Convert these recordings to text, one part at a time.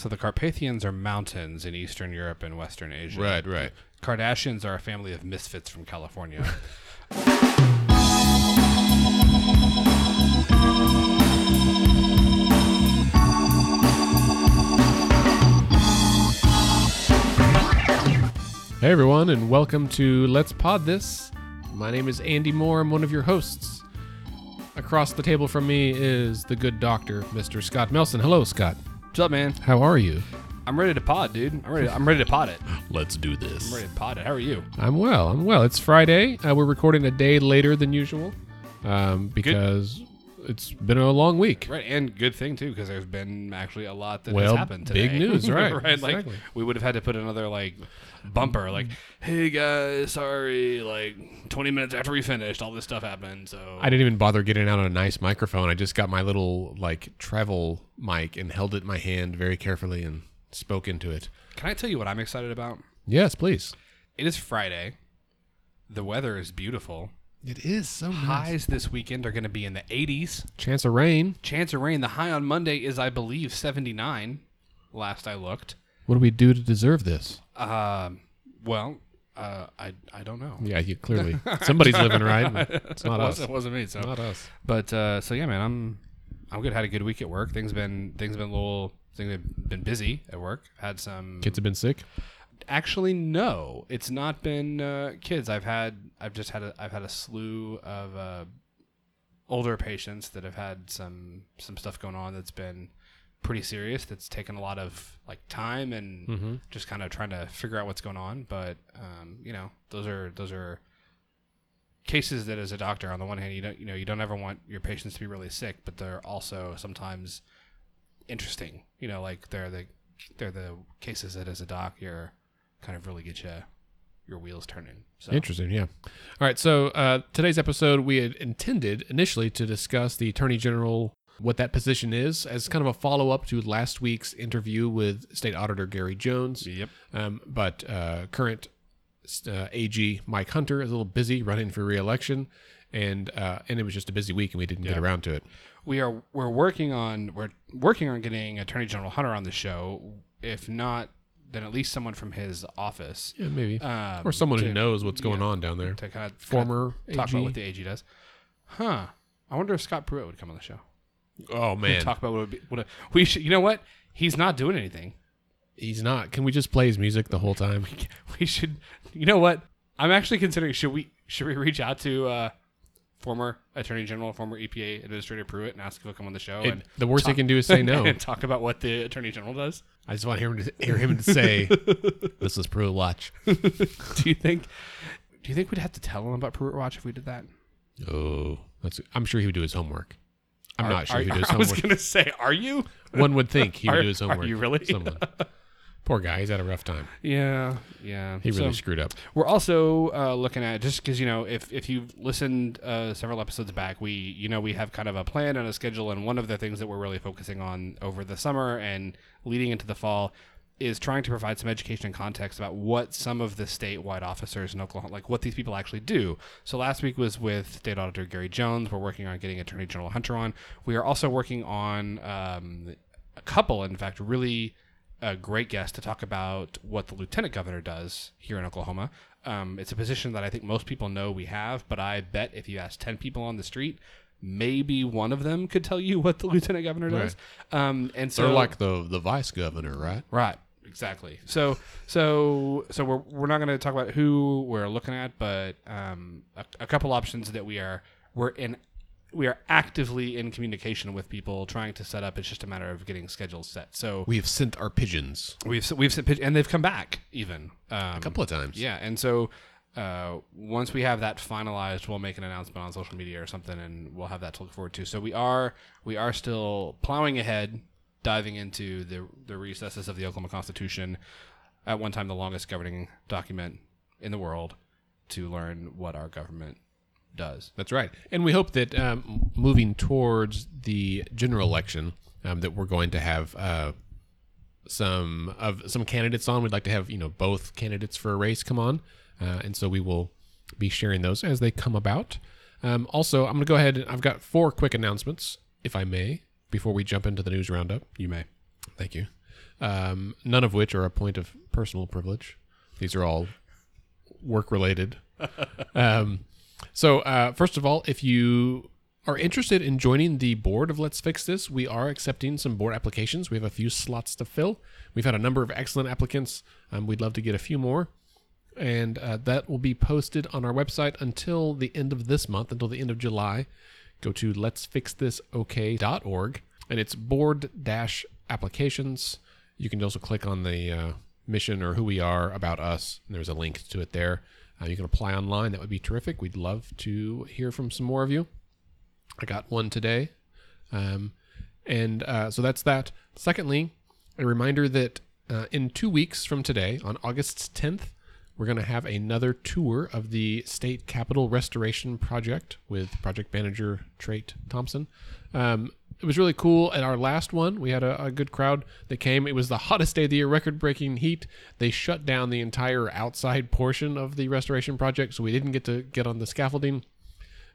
So the Carpathians are mountains in Eastern Europe and Western Asia. Right, right. Kardashians are a family of misfits from California. Hey everyone, and welcome to Let's Pod This. My name is Andy Moore. I'm one of your hosts. Across the table from me is the good doctor, Mr. Scott Melson. Hello, Scott. What's up, man? How are you? I'm ready to pod, dude. I'm ready. I'm ready to pod it. Let's do this. I'm ready to pod it. How are you? I'm well. I'm well. It's Friday. Uh, we're recording a day later than usual um, because it's been a long week. Right, and good thing too, because there's been actually a lot that Well, has happened today. big news, right, right. Like exactly. we would have had to put another like bumper, like, "Hey guys, sorry, like 20 minutes after we finished, all this stuff happened." So I didn't even bother getting out a nice microphone. I just got my little like travel mic and held it in my hand very carefully and spoke into it. can I tell you what I'm excited about? Yes, please. It is Friday. The weather is beautiful. It is so Highs this weekend are going to be in the 80s. Chance of rain. Chance of rain. The high on Monday is, I believe, 79. Last I looked. What do we do to deserve this? Um, well, uh, I I don't know. Yeah, you clearly somebody's living right. It's not it, us. wasn't, it wasn't me. So, Not us. but uh, so yeah, man, I'm I'm good. Had a good week at work. Things been things been a little things have been busy at work. Had some Kids have been sick. actually no, it's not been uh, kids. I've had I've just had a, I've had a slew of uh, older patients that have had some some stuff going on that's been pretty serious. That's taken a lot of like time and Mm-hmm. just kind of trying to figure out what's going on. But um, you know, those are those are cases that as a doctor, on the one hand, you don't you know you don't ever want your patients to be really sick, but they're also sometimes interesting. You know, like they're the they're the cases that as a doc you're kind of really get you your wheels turning. So Interesting. Yeah. All right. So uh, today's episode, we had intended initially to discuss the Attorney General, what that position is, as kind of a follow up to last week's interview with State Auditor Gary Jones. Yep. Um, but uh, current uh, AG Mike Hunter is a little busy running for reelection, and uh, and it was just a busy week, and we didn't get around to it. we are we're working on we're working on getting Attorney General Hunter on the show. If not, then at least someone from his office. Yeah, maybe, Um, or someone who knows what's going yeah, on down there. to kind of Former talk AG. about what the AG does. Huh. I wonder if Scott Pruitt would come on the show. Oh man, Talk about what would be. What a, we should. You know what? He's not doing anything. he's not. Can we just play his music the whole time? We should. You know what? I'm actually considering should we should we reach out to uh, former Attorney General, former EPA Administrator Pruitt, and ask if he'll come on the show It- and the worst he talk- can do is say no. and talk about what the Attorney General does. I just want to hear him to hear him to say, "This is Pruitt Watch." do you think? Do you think we'd have to tell him about Pruitt Watch if we did that? Oh, that's. I'm sure he would do his homework. I'm Are- not sure are- he would do his I was gonna say, are you? One would think he would Are- do his homework. are homework. you really? Someone. Poor guy. He's had a rough time. Yeah, yeah. He really So- screwed up. We're also uh, looking at just because you know if if you've listened uh, several episodes back, we you know we have kind of a plan and a schedule, and one of the things that we're really focusing on over the summer and leading into the fall is trying to provide some education and context about what some of the statewide officers in Oklahoma, like what these people actually do. So last week was with State Auditor Gary Jones. We're working on getting Attorney General Hunter on. We are also working on um, a couple, in fact, really a great guest to talk about what the lieutenant governor does here in Oklahoma. Um, it's a position that I think most people know we have, but I bet if you ask 10 people on the street, maybe one of them could tell you what the lieutenant governor does. Um, and so They're like the the vice governor, right? Right. Exactly. So so so we're we're not going to talk about who we're looking at, but um, a, a couple options that we are we're in we are actively in communication with people trying to set up. It's just a matter of getting schedules set. So We have sent our pigeons we've we've sent pitch, and they've come back even um, a couple of times. yeah, and so uh, once we have that finalized, we'll make an announcement on social media or something, and we'll have that to look forward to. So we are we are still plowing ahead, diving into the the recesses of the Oklahoma Constitution, at one time the longest governing document in the world, to learn what our government does. That's right. And we hope that um, moving towards the general election, um, that we're going to have uh, some of some candidates on. We'd like to have you know both candidates for a race come on, uh, and so we will be sharing those as they come about. Um, also, I'm going to go ahead and I've got four quick announcements, if I may, before we jump into the news roundup. You may. Thank you. um, none of which are a point of personal privilege. These are all work related. um, so, uh, first of all, if you are interested in joining the board of Let's Fix This, we are accepting some board applications. We have a few slots to fill. We've had a number of excellent applicants. Um, we'd love to get a few more. And uh, that will be posted on our website until the end of this month, until the end of July. Go to letsfixthisok.org and it's board dash applications. You can also click on the uh, mission or who we are about us, there's a link to it there. Uh, you can apply online. That would be terrific. We'd love to hear from some more of you. I got one today. Um, and uh, so that's that. Secondly, a reminder that uh, in two weeks from today, on August 10th, we're going to have another tour of the State Capitol Restoration Project with project manager Trait Thompson. Um, it was really cool. At our last one, we had a, a, good crowd that came. It was the hottest day of the year, record breaking heat. They shut down the entire outside portion of the restoration project, so we didn't get to get on the scaffolding.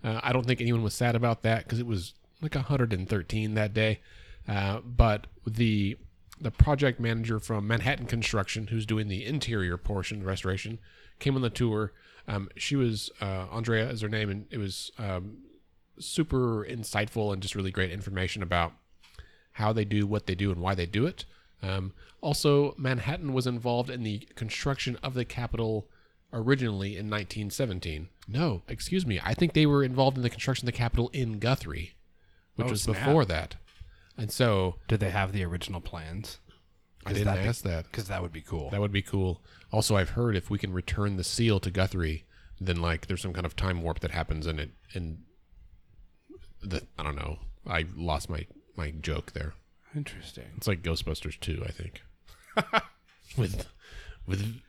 Uh, I don't think anyone was sad about that because it was like 113 that day. Uh, but the the project manager from Manhattan Construction, who's doing the interior portion of restoration, came on the tour. Um, she was uh, Andrea is her name, and it was um, super insightful and just really great information about how they do what they do and why they do it. Um, also, Manhattan was involved in the construction of the Capitol originally in 1917. No, excuse me. I think they were involved in the construction of the Capitol in Guthrie, which Oh, was snap. before that. And so Did they have the original plans? I didn't that ask that. Because that would be cool. That would be cool. Also, I've heard if we can return the seal to Guthrie, then like there's some kind of time warp that happens in it. And the I don't know. I lost my my joke there. Interesting. It's like Ghostbusters 2, I think. with with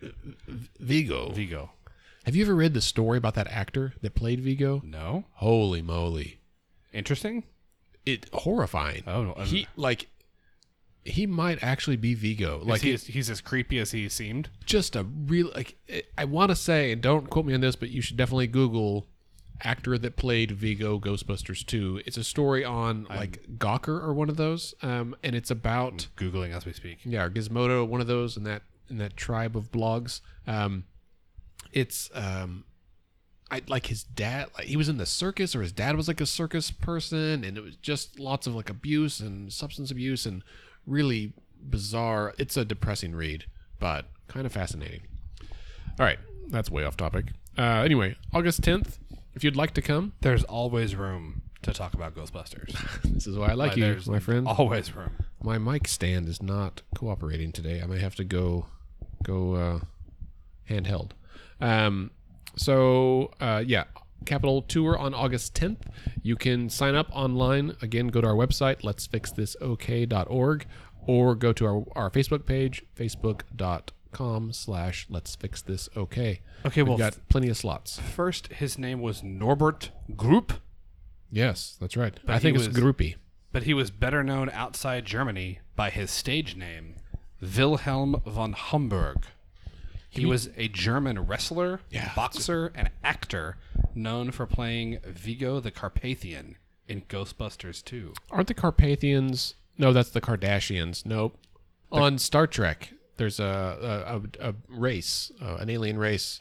Vigo. Vigo. Have you ever read the story about that actor that played Vigo? No. Holy moly. Interesting. It horrifying. Oh, I'm- he like he might actually be Vigo. Like he's, he's as creepy as he seemed. just a real like I want to say, and don't quote me on this, but you should definitely Google actor that played Vigo Ghostbusters 2. It's a story on like Gawker or one of those, um, and it's about Googling as we speak. yeah, or Gizmodo, one of those and that in that tribe of blogs. Um, it's um, I like his dad. Like he was in the circus, or his dad was like a circus person, and it was just lots of like abuse and substance abuse and really bizarre. It's a depressing read, but kind of fascinating. All right, that's way off topic. Uh, anyway, August tenth. If you'd like to come, There's always room to talk about Ghostbusters. this is why I like Like, you, my friend. Always room. My mic stand is not cooperating today. I may have to go go uh, handheld. Um, so uh, yeah, Capital Tour on August 10th. You can sign up online. Again, go to our website, let'sfixthisok.org, or go to our, our Facebook page, facebook.com slash let's fix this okay. Okay, We've well, got plenty of slots. First, his name was Norbert Grupe, Yes, that's right. I he think it's was- groupie. but he was better known outside Germany by his stage name, Wilhelm von Homburg. He was a German wrestler, Yeah. boxer, and actor known for playing Vigo the Carpathian in Ghostbusters 2. Aren't the Carpathians? No, that's the Kardashians. Nope. On Star Trek, there's a a, a, a race, uh, an alien race.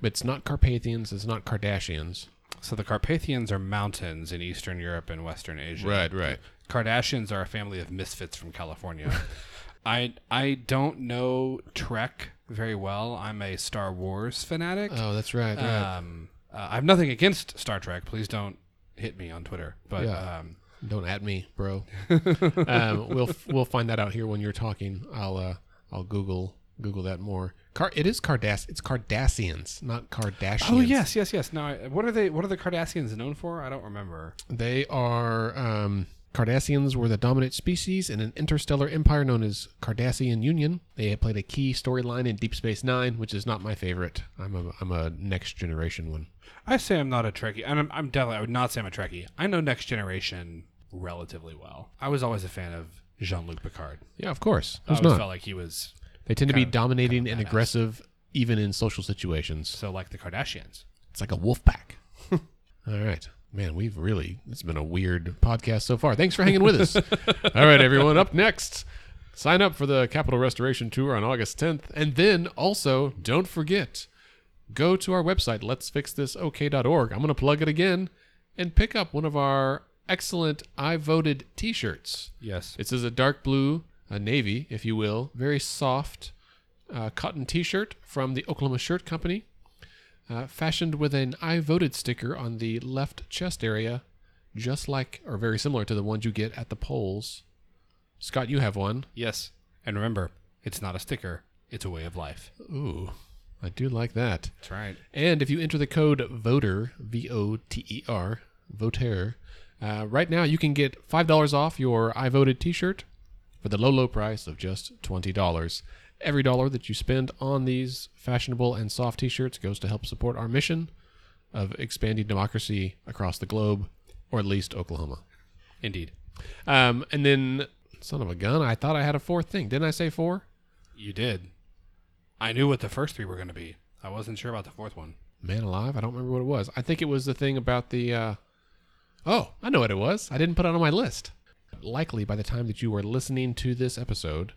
But it's not Carpathians. It's not Kardashians. So the Carpathians are mountains in Eastern Europe and Western Asia. Right, right. Kardashians are a family of misfits from California. I I don't know Trek very well. I'm a Star Wars fanatic. Oh, that's right. right. Um, uh, I have nothing against Star Trek. Please don't hit me on Twitter. But Yeah. um, Don't at me, bro. um, we'll we'll find that out here when you're talking. I'll uh, I'll Google Google that more. Car- it is Cardass. It's Cardassians, not Kardashians. oh yes, yes, yes. Now, what are they? What are the Kardashians known for? I don't remember. They are um, Cardassians were the dominant species in an interstellar empire known as Cardassian Union. They played a key storyline in Deep Space Nine, which is not my favorite. I'm a I'm a next generation one. I say I'm not a Trekkie, and I'm, I'm definitely. I would not say I'm a Trekkie. I know Next Generation relatively well. I was always a fan of Jean-Luc Picard. Yeah, of course. I always not? felt like he was They tend to be of- dominating kind of and badass. aggressive, even in social situations. so like the Kardashians. It's like a wolf pack. All right. Man, we've really, it's been a weird podcast so far. Thanks for hanging with us. All right, everyone. Up next, Sign up for the Capital Restoration Tour on August 10th. And then also, don't forget, go to our website, let'sfixthisok.org. I'm going to plug it again and pick up one of our excellent I voted t shirts. Yes. This is a dark blue, a navy, if you will, very soft uh, cotton t shirt from the Oklahoma Shirt Company, uh, fashioned with an I voted sticker on the left chest area, just like or very similar to the ones you get at the polls. Scott, you have one. Yes. And remember, it's not a sticker, it's a way of life. Ooh, I do like that. That's right. And if you enter the code VOTER, V O T E R, VOTER, uh, right now you can get $5 off your I voted t shirt for the low, low price of just $20. Every dollar that you spend on these fashionable and soft t shirts goes to help support our mission of expanding democracy across the globe, or at least Oklahoma. Indeed. Um, and then, son of a gun, I thought I had a fourth thing. Didn't I say four? You did. I knew what the first three were going to be. I wasn't sure about the fourth one. Man alive, I don't remember what it was. I think it was the thing about the. Uh... Oh, I know what it was. I didn't put it on my list. Likely by the time that you are listening to this episode,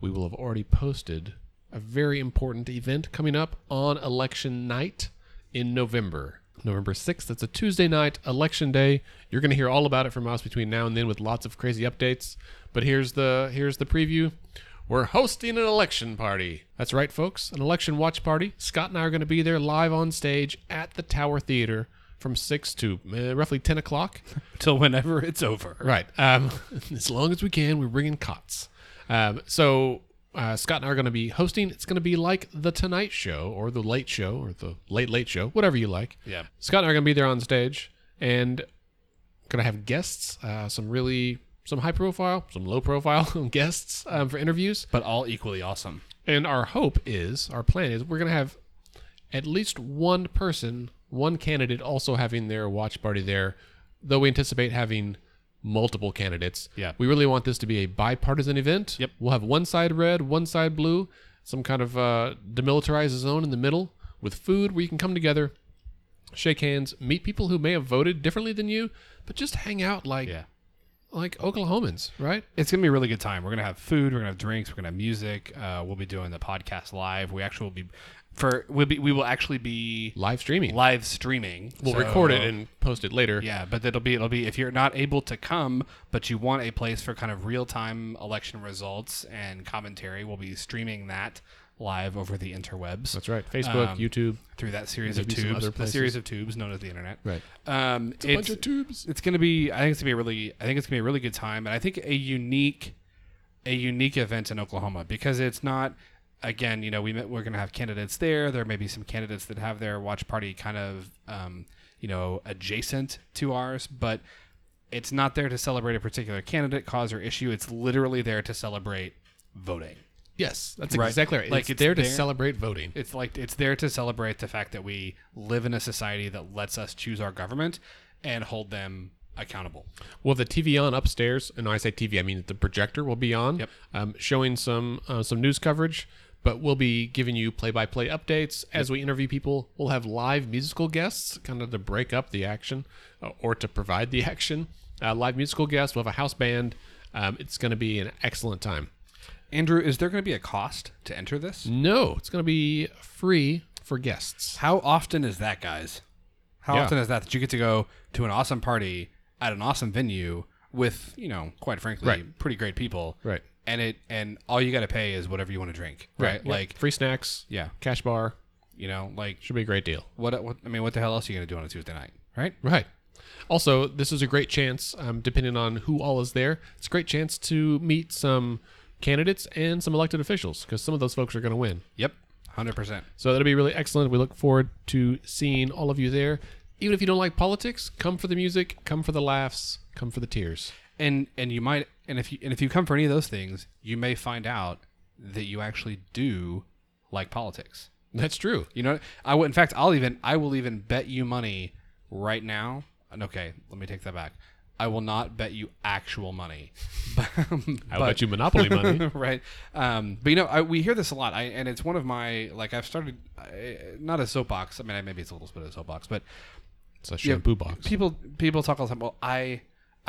we will have already posted a very important event coming up on election night in November. November 6th. That's a Tuesday night, election day. You're going to hear all about it from us between now and then with lots of crazy updates. But here's the here's the preview. We're hosting an election party. That's right, folks. An election watch party. Scott and I are going to be there live on stage at the Tower Theater from 6 to uh, roughly 10 o'clock. Till whenever it's over. Right. Um, as long as we can, we're bringing cots. Um, so uh, Scott and I are going to be hosting. It's going to be like the Tonight Show or the Late Show or the Late Late Show, whatever you like. Yeah. Scott and I are going to be there on stage and going to have guests, uh, some really some high profile, some low profile guests um, for interviews. But all equally awesome. And our hope is, our plan is, we're going to have at least one person, one candidate also having their watch party there, though we anticipate having multiple candidates. Yeah. We really want this to be a bipartisan event. Yep. We'll have one side red, one side blue, some kind of uh, demilitarized zone in the middle with food where you can come together, shake hands, meet people who may have voted differently than you, but just hang out like Yeah. like Oklahomans, right? It's gonna be a really good time. We're gonna have food. We're gonna have drinks. We're gonna have music. Uh, we'll be doing the podcast live. We actually will be for we'll be we will actually be Live streaming. live streaming. We'll So- record it and post it later. yeah, but it'll be it'll be if you're not able to come, but you want a place for kind of real time election results and commentary. We'll be streaming that live over the interwebs That's right. Facebook, Um, YouTube. through that series of tubes, the series of tubes known as the internet. Right. Um, It's a bunch of tubes. it's going to be i think it's going to be a really i think it's to be a really good time and i think a unique a unique event in oklahoma because it's not again you know we we're going to have candidates there there may be some candidates that have their watch party kind of um, you know adjacent to ours but it's not there to celebrate a particular candidate cause or issue it's literally there to celebrate voting Yes, that's Right. exactly right. Like, it's, it's there to there- celebrate voting. it's like it's there to celebrate the fact that we live in a society that lets us choose our government and hold them accountable Well, the TV on upstairs, and when I say TV, I mean the projector will be on, Yep. um, showing some uh, some news coverage. But we'll be giving you play-by-play updates as we interview people. We'll have live musical guests, kind of to break up the action uh, or to provide the action. Uh, live musical guests. We'll have a house band. Um, it's going to be an excellent time. Andrew, is there going to be a cost to enter this? No, it's going to be free for guests. How often is that, guys? How Yeah. often is that that you get to go to an awesome party at an awesome venue with, you know, quite frankly, Right. pretty great people, Right. And it and all you got to pay is whatever you want to drink, right? Yep. Like, free snacks, yeah, cash bar. you know, like Should be a great deal. what? What? I mean, what the hell else are you going to do on a Tuesday night, right? Right. Also, this is a great chance, um, depending on who all is there, it's a great chance to meet some candidates and some elected officials because some of those folks are going to win. Yep, hundred percent. So that'll be really excellent. We look forward to seeing all of you there. Even if you don't like politics, come for the music, come for the laughs, come for the tears. And and you might and if you and if you come for any of those things, you may find out that you actually do like politics. That's true. You know, I will. In fact, I'll even I will even bet you money right now. and Okay, let me take that back. I will not bet you actual money. I'll bet you Monopoly money. right. Um, but you know, I, we hear this a lot, I, and it's one of my like I've started I, not a soapbox. I mean, maybe it's a little bit of a soapbox, but It's a shampoo box. people people talk all the time. Well, I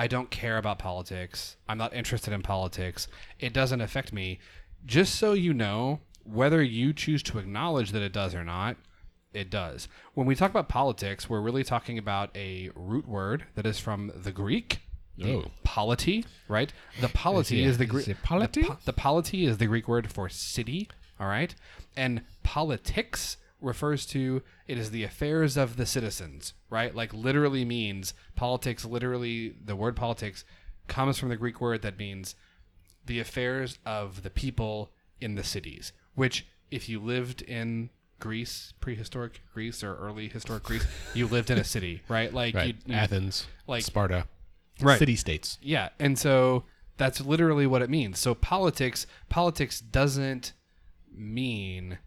I don't care about politics. I'm not interested in politics. It doesn't affect me. Just so you know, whether you choose to acknowledge that it does or not, it does. When we talk about politics, we're really talking about a root word that is from the Greek. The Oh. polity, right? The polity Is is, the Greek. polity? The, po- the polity is the Greek word for city, all right? And politics refers to it is the affairs of the citizens, right? Like literally means politics literally the word politics comes from the Greek word that means the affairs of the people in the cities, which if you lived in Greece, prehistoric Greece or early historic Greece, you lived in a city, right? Like Right. you, Athens, like- Sparta, Right. city states. yeah, and so that's literally what it means. So politics, politics doesn't mean,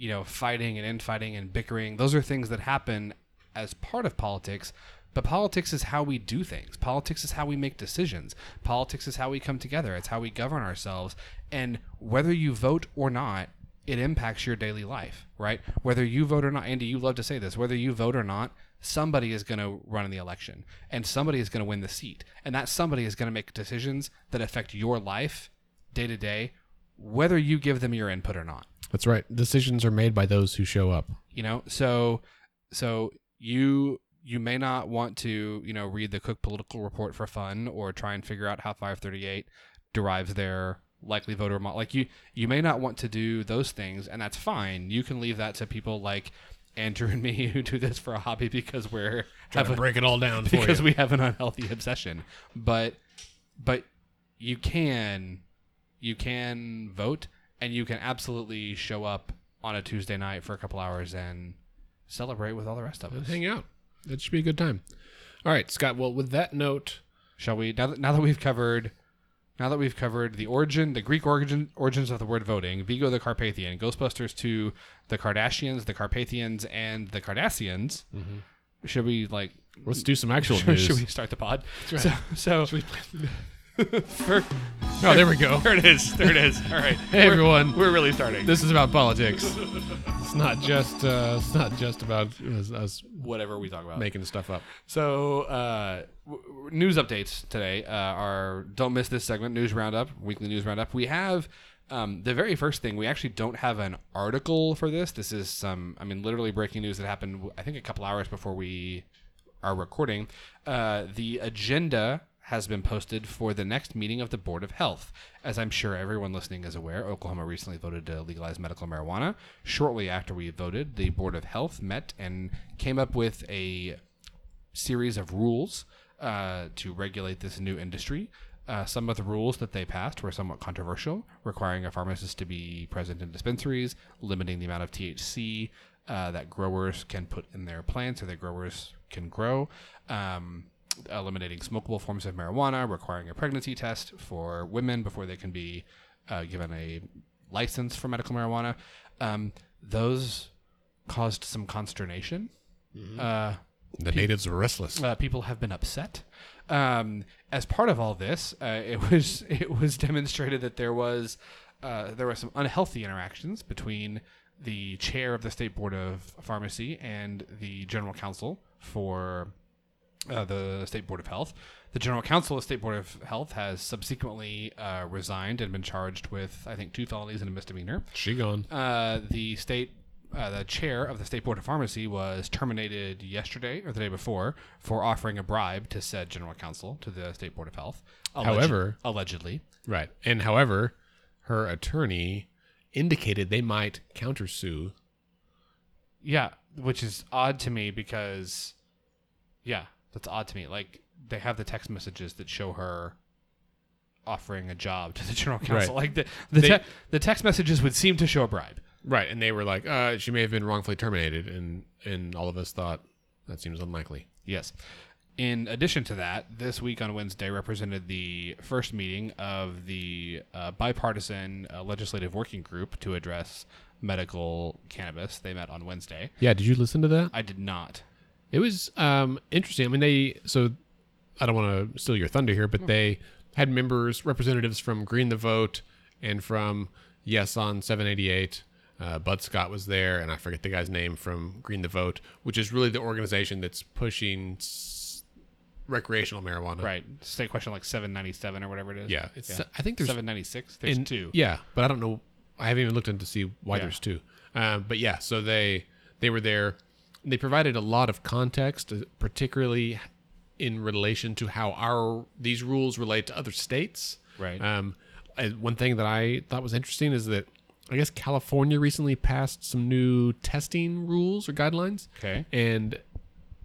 you know, fighting and infighting and bickering. Those are things that happen as part of politics. But politics is how we do things. Politics is how we make decisions. Politics is how we come together. It's how we govern ourselves. And whether you vote or not, it impacts your daily life, right? Whether you vote or not, Andy, you love to say this. Whether you vote or not, somebody is going to run in the election, and somebody is going to win the seat, and that somebody is going to make decisions that affect your life day to day, whether you give them your input or not That's right. Decisions are made by those who show up. you know so so you you may not want to you know read the cook political report for fun or try and figure out how 538 derives their likely voter mo- like you you may not want to do those things and that's fine you can leave that to people like andrew and me who do this for a hobby because we're Trying have to a- break it all down for because we have an unhealthy obsession but but you can you can vote and you can absolutely show up on a tuesday night for a couple hours and celebrate with all the rest of us hang out. That should be a good time. All right, Scott. Well, with that note, shall we now that, now that we've covered now that we've covered the origin the greek origin origins of the word voting vigo the carpathian ghostbusters to the kardashians the carpathians and the cardassians mm-hmm. should we like let's do some actual should, news. should we start the pod so so for, Oh, there we go. there it is there it is all right Hey, everyone. we're really starting This is about politics. It's not just uh, it's not just about us, us whatever we talk about making stuff up. So, uh, w- news updates today uh, are don't miss this segment, news roundup, weekly news roundup. We have um, the very first thing. We actually don't have an article for this. This is some, I mean, literally breaking news that happened. I think a couple hours before we are recording. Uh, the agenda has been posted for the next meeting of the Board of Health. As I'm sure everyone listening is aware, Oklahoma recently voted to legalize medical marijuana. Shortly after we voted, the Board of Health met and came up with a series of rules uh, to regulate this new industry. Uh, some of the rules that they passed were somewhat controversial, requiring a pharmacist to be present in dispensaries, limiting the amount of THC uh, that growers can put in their plants or that growers can grow, um, eliminating smokable forms of marijuana, requiring a pregnancy test for women before they can be uh, given a license for medical marijuana. Um, those caused some consternation. Uh, The natives were restless. uh, people have been upset. Um, as part of all this, uh, it was it was demonstrated that there was uh, there were some unhealthy interactions between the chair of the state board of pharmacy and the general counsel for uh, the state board of health. The general counsel of state board of health has subsequently uh, resigned and been charged with I think two felonies and a misdemeanor. She gone. Uh, the state, uh, the chair of the state board of pharmacy was terminated yesterday or the day before for offering a bribe to said general counsel to the state board of health. Alleged- However- allegedly, Right. And however, her attorney indicated they might countersue. yeah, which is odd to me because, yeah, that's odd to me. Like they have the text messages that show her offering a job to the general counsel. Right. Like the the, They- te- the text messages would seem to show a bribe. Right. And they were like, uh, she may have been wrongfully terminated. And, and all of us thought that seems unlikely. Yes. In addition to that, this week on Wednesday represented the first meeting of the uh, bipartisan uh, legislative working group to address medical cannabis. They met on Wednesday. Yeah. Did you listen to that? I did not. It was um, interesting. I mean, they so I don't want to steal your thunder here, but they had members, representatives from Green the Vote and from Yes on 788. Uh, Bud Scott was there, and I forget the guy's name from Green the Vote, which is really the organization that's pushing s- recreational marijuana. Right. State question like 797 or whatever it is. Yeah, it's. I think there's 796. There's in- two. Yeah, but I don't know. I haven't even looked into see why Yeah. there's two. Um, but yeah, so they they were there. They provided a lot of context, uh, particularly in relation to how our these rules relate to other states. Right. Um, one thing that I thought was interesting is that I guess California recently passed some new testing rules or guidelines. Okay. And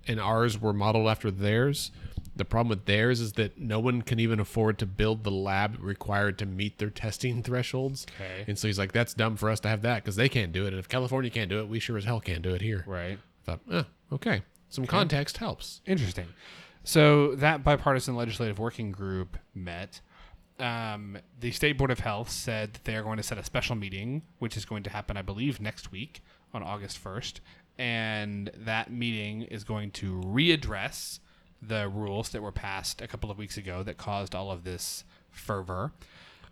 and ours were modeled after theirs. The problem with theirs is that no one can even afford to build the lab required to meet their testing thresholds. Okay. And so he's like, that's dumb for us to have that because they can't do it. And if California can't do it, we sure as hell can't do it here. Right. Thought, eh, okay. Some context helps. Interesting. So that bipartisan legislative working group met. Um, the state board of health said that they are going to set a special meeting, which is going to happen, I believe, next week on August first, and that meeting is going to readdress the rules that were passed a couple of weeks ago that caused all of this fervor.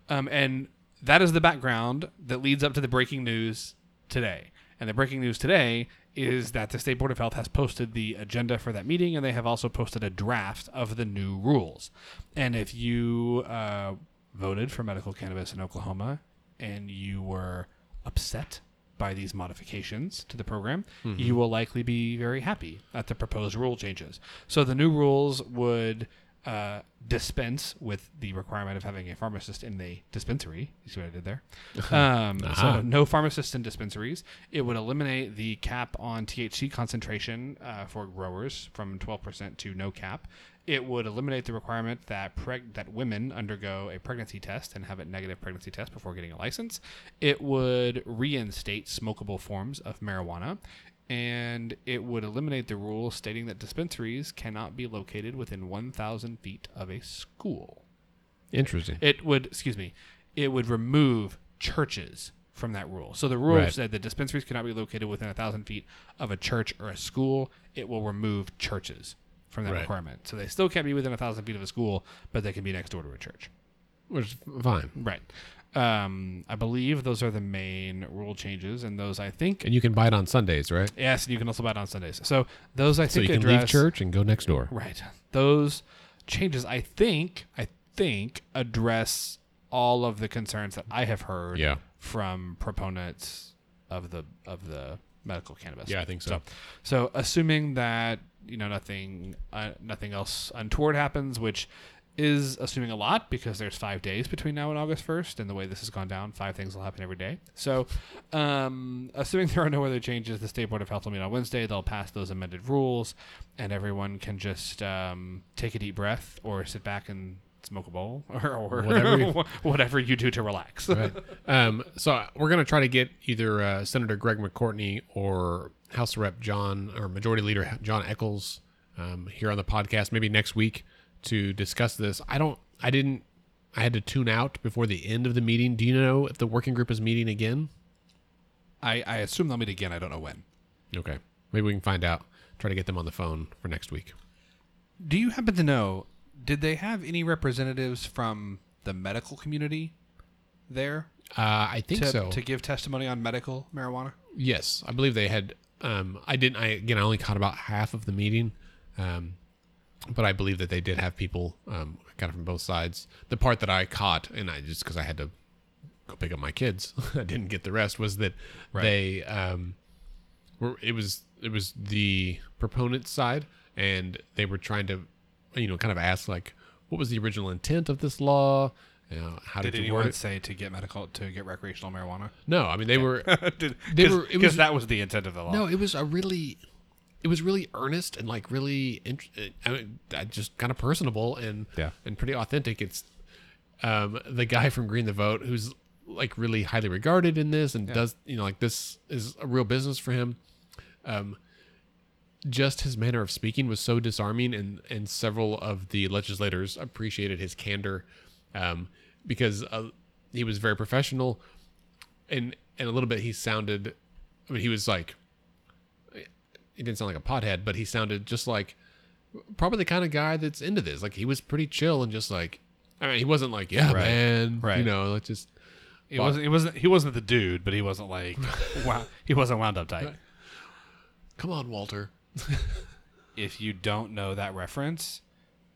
Um, and that is the background that leads up to the breaking news today. And the breaking news today is that the State Board of Health has posted the agenda for that meeting, and they have also posted a draft of the new rules. And if you uh, voted for medical cannabis in Oklahoma and you were upset by these modifications to the program, you will likely be very happy at the proposed rule changes. So the new rules would uh, dispense with the requirement of having a pharmacist in the dispensary. You see what I did there? Um, Aha. So no pharmacists in dispensaries. It would eliminate the cap on THC concentration uh, for growers from 12% to no cap. It would eliminate the requirement that preg- that women undergo a pregnancy test and have a negative pregnancy test before getting a license. It would reinstate smokable forms of marijuana. And it would eliminate the rule stating that dispensaries cannot be located within 1,000 feet of a school. Interesting. It would, excuse me, it would remove churches from that rule. So the rule Right. said that dispensaries cannot be located within a thousand feet of a church or a school. It will remove churches from that Right. requirement. So they still can't be within a thousand feet of a school, but they can be next door to a church. Which is fine. Right. Um, I believe those are the main rule changes, and those I think. And you can buy it on Sundays, right? Yes, and you can also buy it on Sundays. So those I So think you can address leave church and go next door. Right. Those changes, I think, I think address all of the concerns that I have heard Yeah. from proponents of the of the medical cannabis. Yeah, I think so. So, so assuming that you know nothing uh, nothing else untoward happens, which is assuming a lot because there's five days between now and August first, and the way this has gone down, five things will happen every day. So, um, assuming there are no other changes, the state board of health will meet on Wednesday. They'll pass those amended rules, and everyone can just um, take a deep breath or sit back and smoke a bowl or, or Whatever you- whatever you do to relax. right. Um, so we're going to try to get either uh, Senator Greg McCortney or House Rep John or Majority Leader Jon Echols um, here on the podcast maybe next week to discuss this. I don't. I didn't. I had to tune out before the end of the meeting. Do you know if the working group is meeting again? I, I assume they'll meet again. I don't know when. Okay, maybe we can find out. Try to get them on the phone for next week. Do you happen to know? Did they have any representatives from the medical community there Uh, I think to, so. to give testimony on medical marijuana? Yes, I believe they had. Um, I didn't. I again, I only caught about half of the meeting, um, but I believe that they did have people um, kind of from both sides. The part that I caught, and I just because I had to go pick up my kids, I didn't get the rest. Was that Right. they um, were? It was it was the proponent side, and they were trying to, you know, kind of ask like, what was the original intent of this law? You know, how did, Did you word anyone it? say to get medical to get recreational marijuana? No, I mean they were Did, They were- it was- that was the intent of the law. No, it was a really, it was really earnest and like really, int- I mean, uh, just kind of personable and Yeah. and pretty authentic. It's um, the guy from Green the Vote who's like really highly regarded in this and does you know like this is a real business for him. Um, just his manner of speaking was so disarming, and and several of the legislators appreciated his candor, um, because uh, he was very professional, and and a little bit he sounded, I mean he was like, he didn't sound like a pothead, but he sounded just like probably the kind of guy that's into this. Like he was pretty chill and just like, I mean he wasn't like yeah Right. man, Right. you know, like just he wasn't. He wasn't. He wasn't the dude, but he wasn't like. wow. He wasn't wound up tight. come on Walter. If you don't know that reference,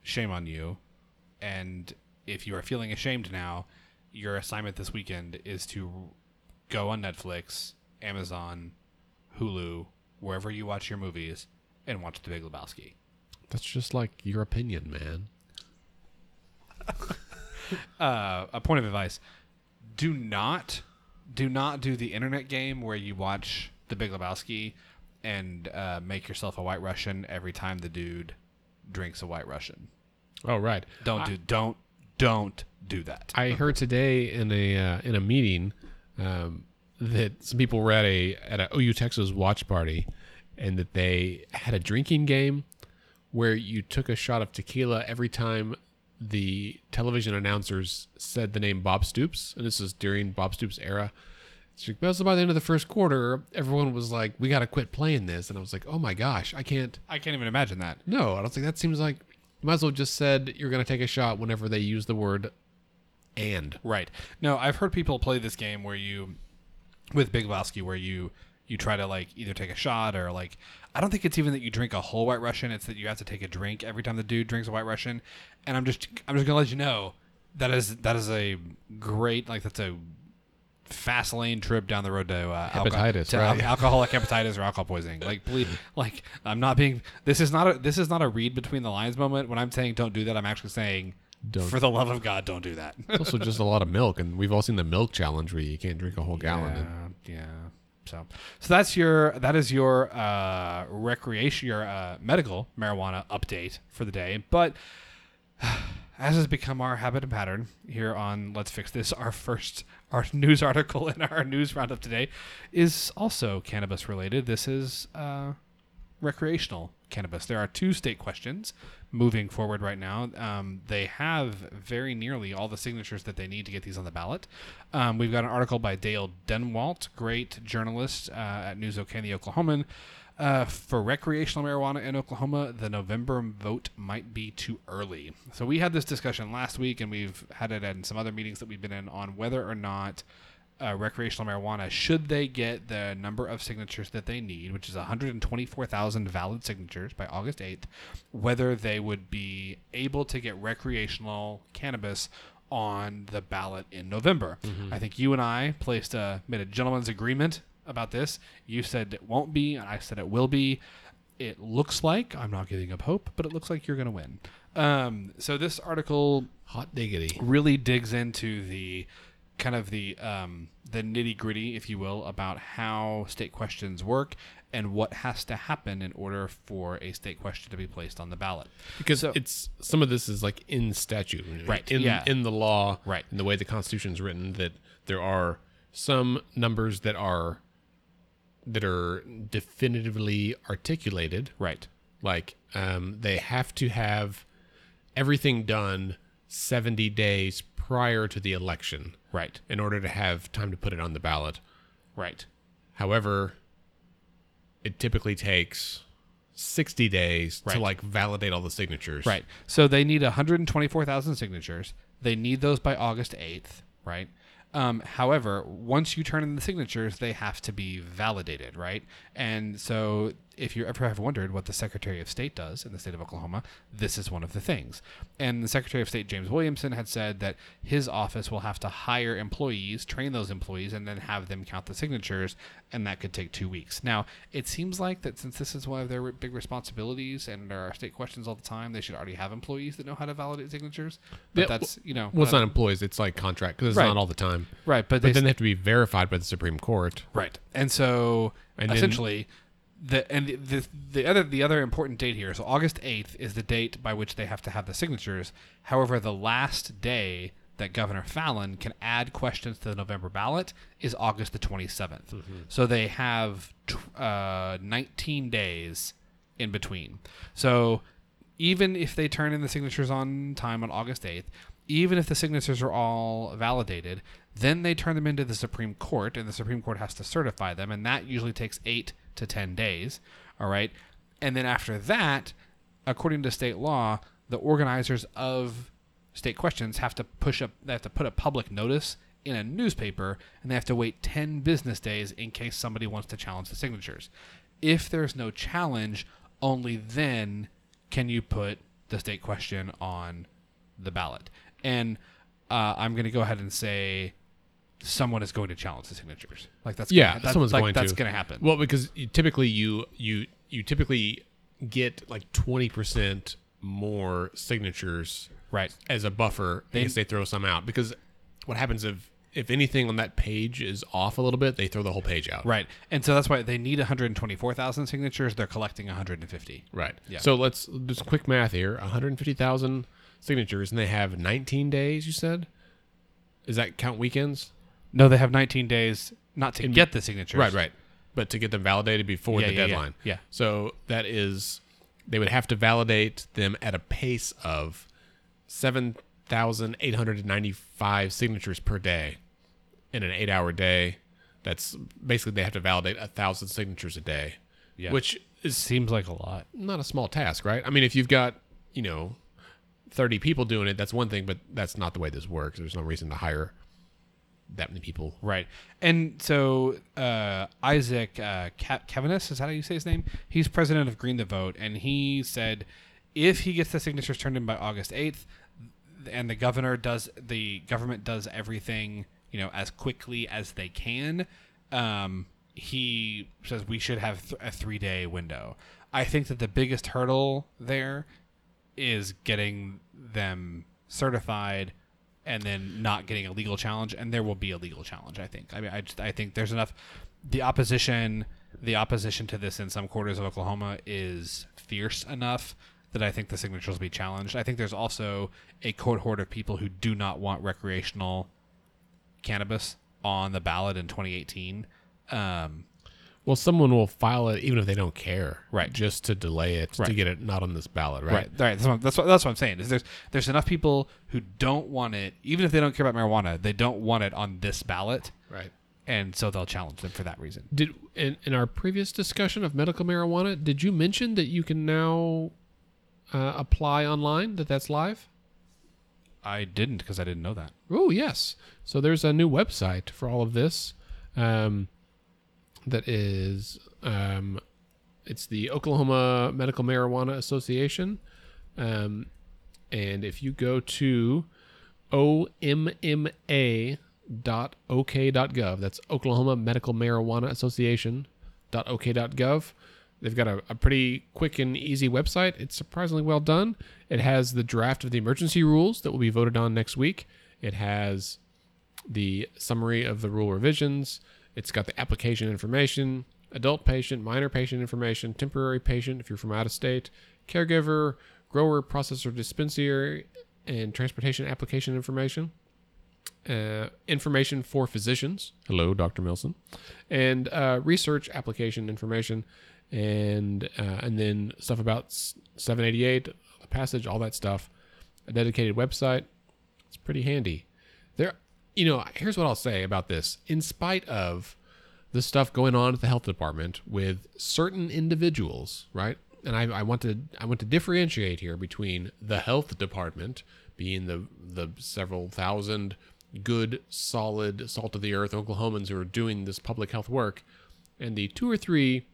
shame on you. And if you are feeling ashamed now, your assignment this weekend is to go on Netflix, Amazon, Hulu, wherever you watch your movies, and watch The Big Lebowski. That's just like your opinion, man. uh, a point of advice: do not, do not do the internet game where you watch The Big Lebowski and uh, make yourself a White Russian every time the dude drinks a White Russian. Oh, right. Don't do, don't, don't do that. I heard today in a uh, in a meeting um, that some people were at a at a OU Texas watch party, and that they had a drinking game where you took a shot of tequila every time the television announcers said the name Bob Stoops, and this is during Bob Stoops' era. So by the end of the first quarter, everyone was like, "We got to quit playing this," and I was like, "Oh my gosh, I can't." I can't even imagine that. No, I don't think that seems like. You might as well just said you're going to take a shot whenever they use the word "and." Right. No, I've heard people play this game where you, with Big Lebowski, where you you try to like either take a shot or like I don't think it's even that you drink a whole White Russian. It's that you have to take a drink every time the dude drinks a White Russian. And I'm just I'm just gonna let you know that is that is a great like that's a fast lane trip down the road to uh, alco- Hepatitis, to right. al- alcoholic hepatitis or alcohol poisoning. Like, please, like I'm not being. This is not a this is not a read between the lines moment. When I'm saying don't do that, I'm actually saying. Don't. For the love of God, don't do that. It's also just a lot of milk, and we've all seen the milk challenge where you can't drink a whole gallon. And Yeah, yeah. So, so that's your that is your uh, recreation, your uh, medical marijuana update for the day. But as has become our habit and pattern here on Let's Fix This, our first our news article in our news roundup today is also cannabis related. This is uh, recreational cannabis. There are two state questions moving forward right now. Um, they have very nearly all the signatures that they need to get these on the ballot. Um, we've got an article by Dale Denwalt, great journalist uh, at News OK, the Oklahoman. Uh, for recreational marijuana in Oklahoma, the November vote might be too early. So we had this discussion last week, and we've had it in some other meetings that we've been in on whether or not uh, recreational marijuana, should they get the number of signatures that they need, which is 124,000 valid signatures by August 8th, whether they would be able to get recreational cannabis on the ballot in November. I think you and I placed a made a gentleman's agreement about this. You said it won't be, and I said it will be. It looks like I'm not giving up hope, but it looks like you're going to win. Um, so this article hot diggity. really digs into the kind of the um, the nitty gritty, if you will, about how state questions work and what has to happen in order for a state question to be placed on the ballot. Because So- it's some of this is like in statute, Right, In yeah. in the law, Right. In the way the Constitution is written, that there are some numbers that are that are definitively articulated, Right. like um, they have to have everything done seventy days prior to the election Right. in order to have time to put it on the ballot. Right. However, it typically takes 60 days Right. to like validate all the signatures. Right. So they need 124,000 signatures. They need those by August 8th, right? Um, however, once you turn in the signatures, they have to be validated, right? And so, if you ever have wondered what the Secretary of State does in the state of Oklahoma, this is one of the things. And the Secretary of State, James Williamson, had said that his office will have to hire employees, train those employees, and then have them count the signatures, and that could take two weeks. Now, it seems like that since this is one of their big responsibilities and there are state questions all the time, they should already have employees that know how to validate signatures. But Yeah, that's, you know, Well, it's not employees, it's like contract because it's Right. not all the time. right. But, But they then they have to be verified by the Supreme Court. Right. And so And then- essentially the and the, the the other the other important date here so August 8th is the date by which they have to have the signatures. However, the last day that Governor Fallin can add questions to the November ballot is August the 27th. So they have uh, 19 days in between. So even if they turn in the signatures on time on August 8th, even if the signatures are all validated, then they turn them into the Supreme Court, and the Supreme Court has to certify them, and that usually takes eight to 10 days. All right. And then after that, according to state law, the organizers of state questions have to push up, they have to put a public notice in a newspaper, and they have to wait 10 business days in case somebody wants to challenge the signatures. If there's no challenge, only then can you put the state question on the ballot. And uh, I'm going to go ahead and say someone is going to challenge the signatures. Like that's Yeah, gonna, that- someone's like, going that's to. going to happen. Well, because you, typically you you you typically get like twenty percent more signatures right. as a buffer in case they throw some out. Because what happens if if anything on that page is off a little bit, they throw the whole page out. Right. And so that's why they need 124,000 signatures. They're collecting 150. Right. Yeah. So let's do some quick math here. One hundred fifty thousand signatures, and they have nineteen days. You said. Does that count weekends? No, they have 19 days not to get the signatures. Right, right. But to get them validated before Yeah, the yeah, yeah. deadline. Yeah. So that is, they would have to validate them at a pace of 7,895 signatures per day in an eight hour day. That's basically they have to validate a thousand signatures a day, Yeah. which is Seems like a lot. not a small task, right? I mean, if you've got, you know, 30 people doing it, that's one thing, but that's not the way this works. There's no reason to hire that many people. Right. And so uh, Isaac uh, is that how you say his name? He's president of Green the Vote, and he said if he gets the signatures turned in by August 8th, and the governor does, the government does everything, you know, as quickly as they can, um, he says we should have th- a three day window. I think that the biggest hurdle there is getting them certified and then not getting a legal challenge and there will be a legal challenge i think. I mean i just i think there's enough the opposition the opposition to this in some quarters of oklahoma is fierce enough that i think the signatures will be challenged. I think there's also a cohort of people who do not want recreational cannabis on the ballot in 2018 um, Well, someone will file it even if they don't care, Right. Just to delay it to get it not on this ballot, right? Right, right. That's what, that's what that's what I'm saying. Is there's there's enough people who don't want it, even if they don't care about marijuana, they don't want it on this ballot, Right. and so they'll challenge them for that reason. Did in, in our previous discussion of medical marijuana, did you mention that you can now uh, apply online? That that's live? I didn't because I didn't know that. Oh yes. So there's a new website for all of this. Um, that is, um, it's the Oklahoma Medical Marijuana Association, um, and if you go to omma.ok.gov, that's Oklahoma Medical Marijuana Association .ok.gov. They've got a, a pretty quick and easy website. It's surprisingly well done. It has the draft of the emergency rules that will be voted on next week. It has the summary of the rule revisions. It's got the application information, adult patient, minor patient information, temporary patient if you're from out of state, caregiver, grower, processor, dispenser, and transportation application information. Uh, information for physicians. Hello, Dr. Milson. And uh, research application information. And uh, and then stuff about 788, passage, all that stuff. A dedicated website. It's pretty handy. You know, here's what I'll say about this. In spite of the stuff going on at the health department with certain individuals, right? And I, I want to I want to differentiate here between the health department being the the several thousand good, solid, salt of the earth Oklahomans who are doing this public health work, and the two or three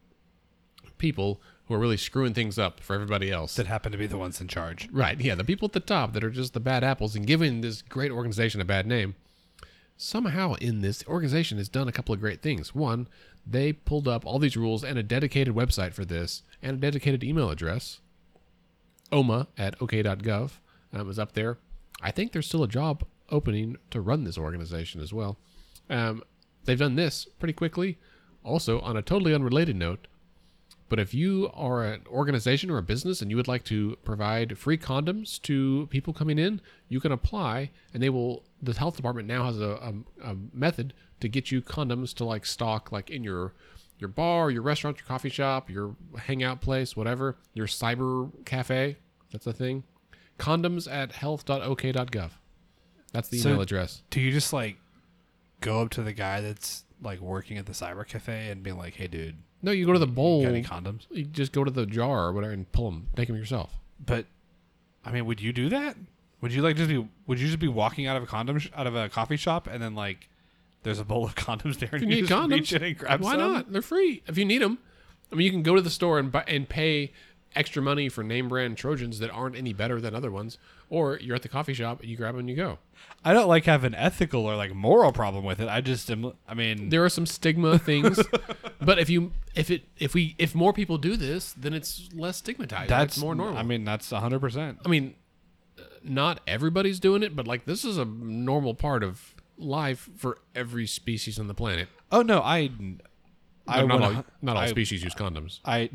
people who are really screwing things up for everybody else. That happen to be the ones in charge. Right. Yeah. The people at the top that are just the bad apples and giving this great organization a bad name. Somehow in this organization has done a couple of great things. One, they pulled up all these rules and a dedicated website for this and a dedicated email address. OMA at OK.gov um, is up there. I think there's still a job opening to run this organization as well. Um, they've done this pretty quickly. Also, on a totally unrelated note, but if you are an organization or a business and you would like to provide free condoms to people coming in, you can apply, and they will. The health department now has a, a, a method to get you condoms to like stock, like in your your bar, your restaurant, your coffee shop, your hangout place, whatever, your cyber cafe. That's a thing. Condoms at health.ok.gov. That's the So- email address. Do you just like go up to the guy that's like working at the cyber cafe and be like, "Hey, dude, No, you go to the bowl. You got any condoms?" You just go to the jar or whatever and pull them. Take them yourself. But I mean, would you do that? Would you like just be? Would you just be walking out of a condom sh- out of a coffee shop and then like there's a bowl of condoms there and you you, need just condoms, reach in and grab why some? not? They're free if you need them. I mean, you can go to the store and buy and pay extra money for name brand Trojans that aren't any better than other ones, or you're at the coffee shop and you grab them and you go. I don't like have an ethical or like moral problem with it. I just am. I mean, There are some stigma things, but if you if it if we if more people do this, then it's less stigmatized. that's It's more normal. I mean, that's hundred percent. I mean, uh, not everybody's doing it, but like this is a normal part of life for every species on the planet. Oh no, I. I not, would- all, not all I- species use condoms. I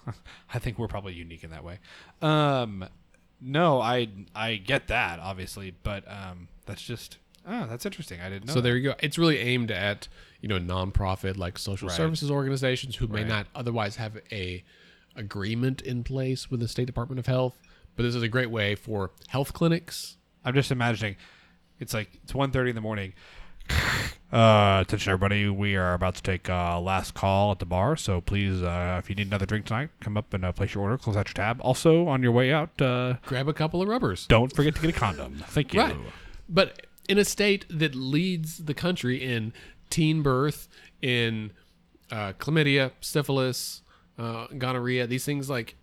I think we're probably unique in that way. Um no, I I get that obviously, but um that's just oh, that's interesting. I didn't know. So that. there you go. It's really aimed at you know nonprofit like social Right. services organizations who may Right. not otherwise have a agreement in place with the state department of health. But this is a great way for health clinics. I'm just imagining it's like it's 1:30 in the morning. Uh, attention everybody, we are about to take uh, last call at the bar, so please, uh, if you need another drink tonight, come up and uh, place your order, close out your tab. Also, on your way out, uh, Grab a couple of rubbers. don't forget to get a condom. Thank you. Right. But in a state that leads the country in teen birth, in uh, chlamydia, syphilis, uh, gonorrhea, these things like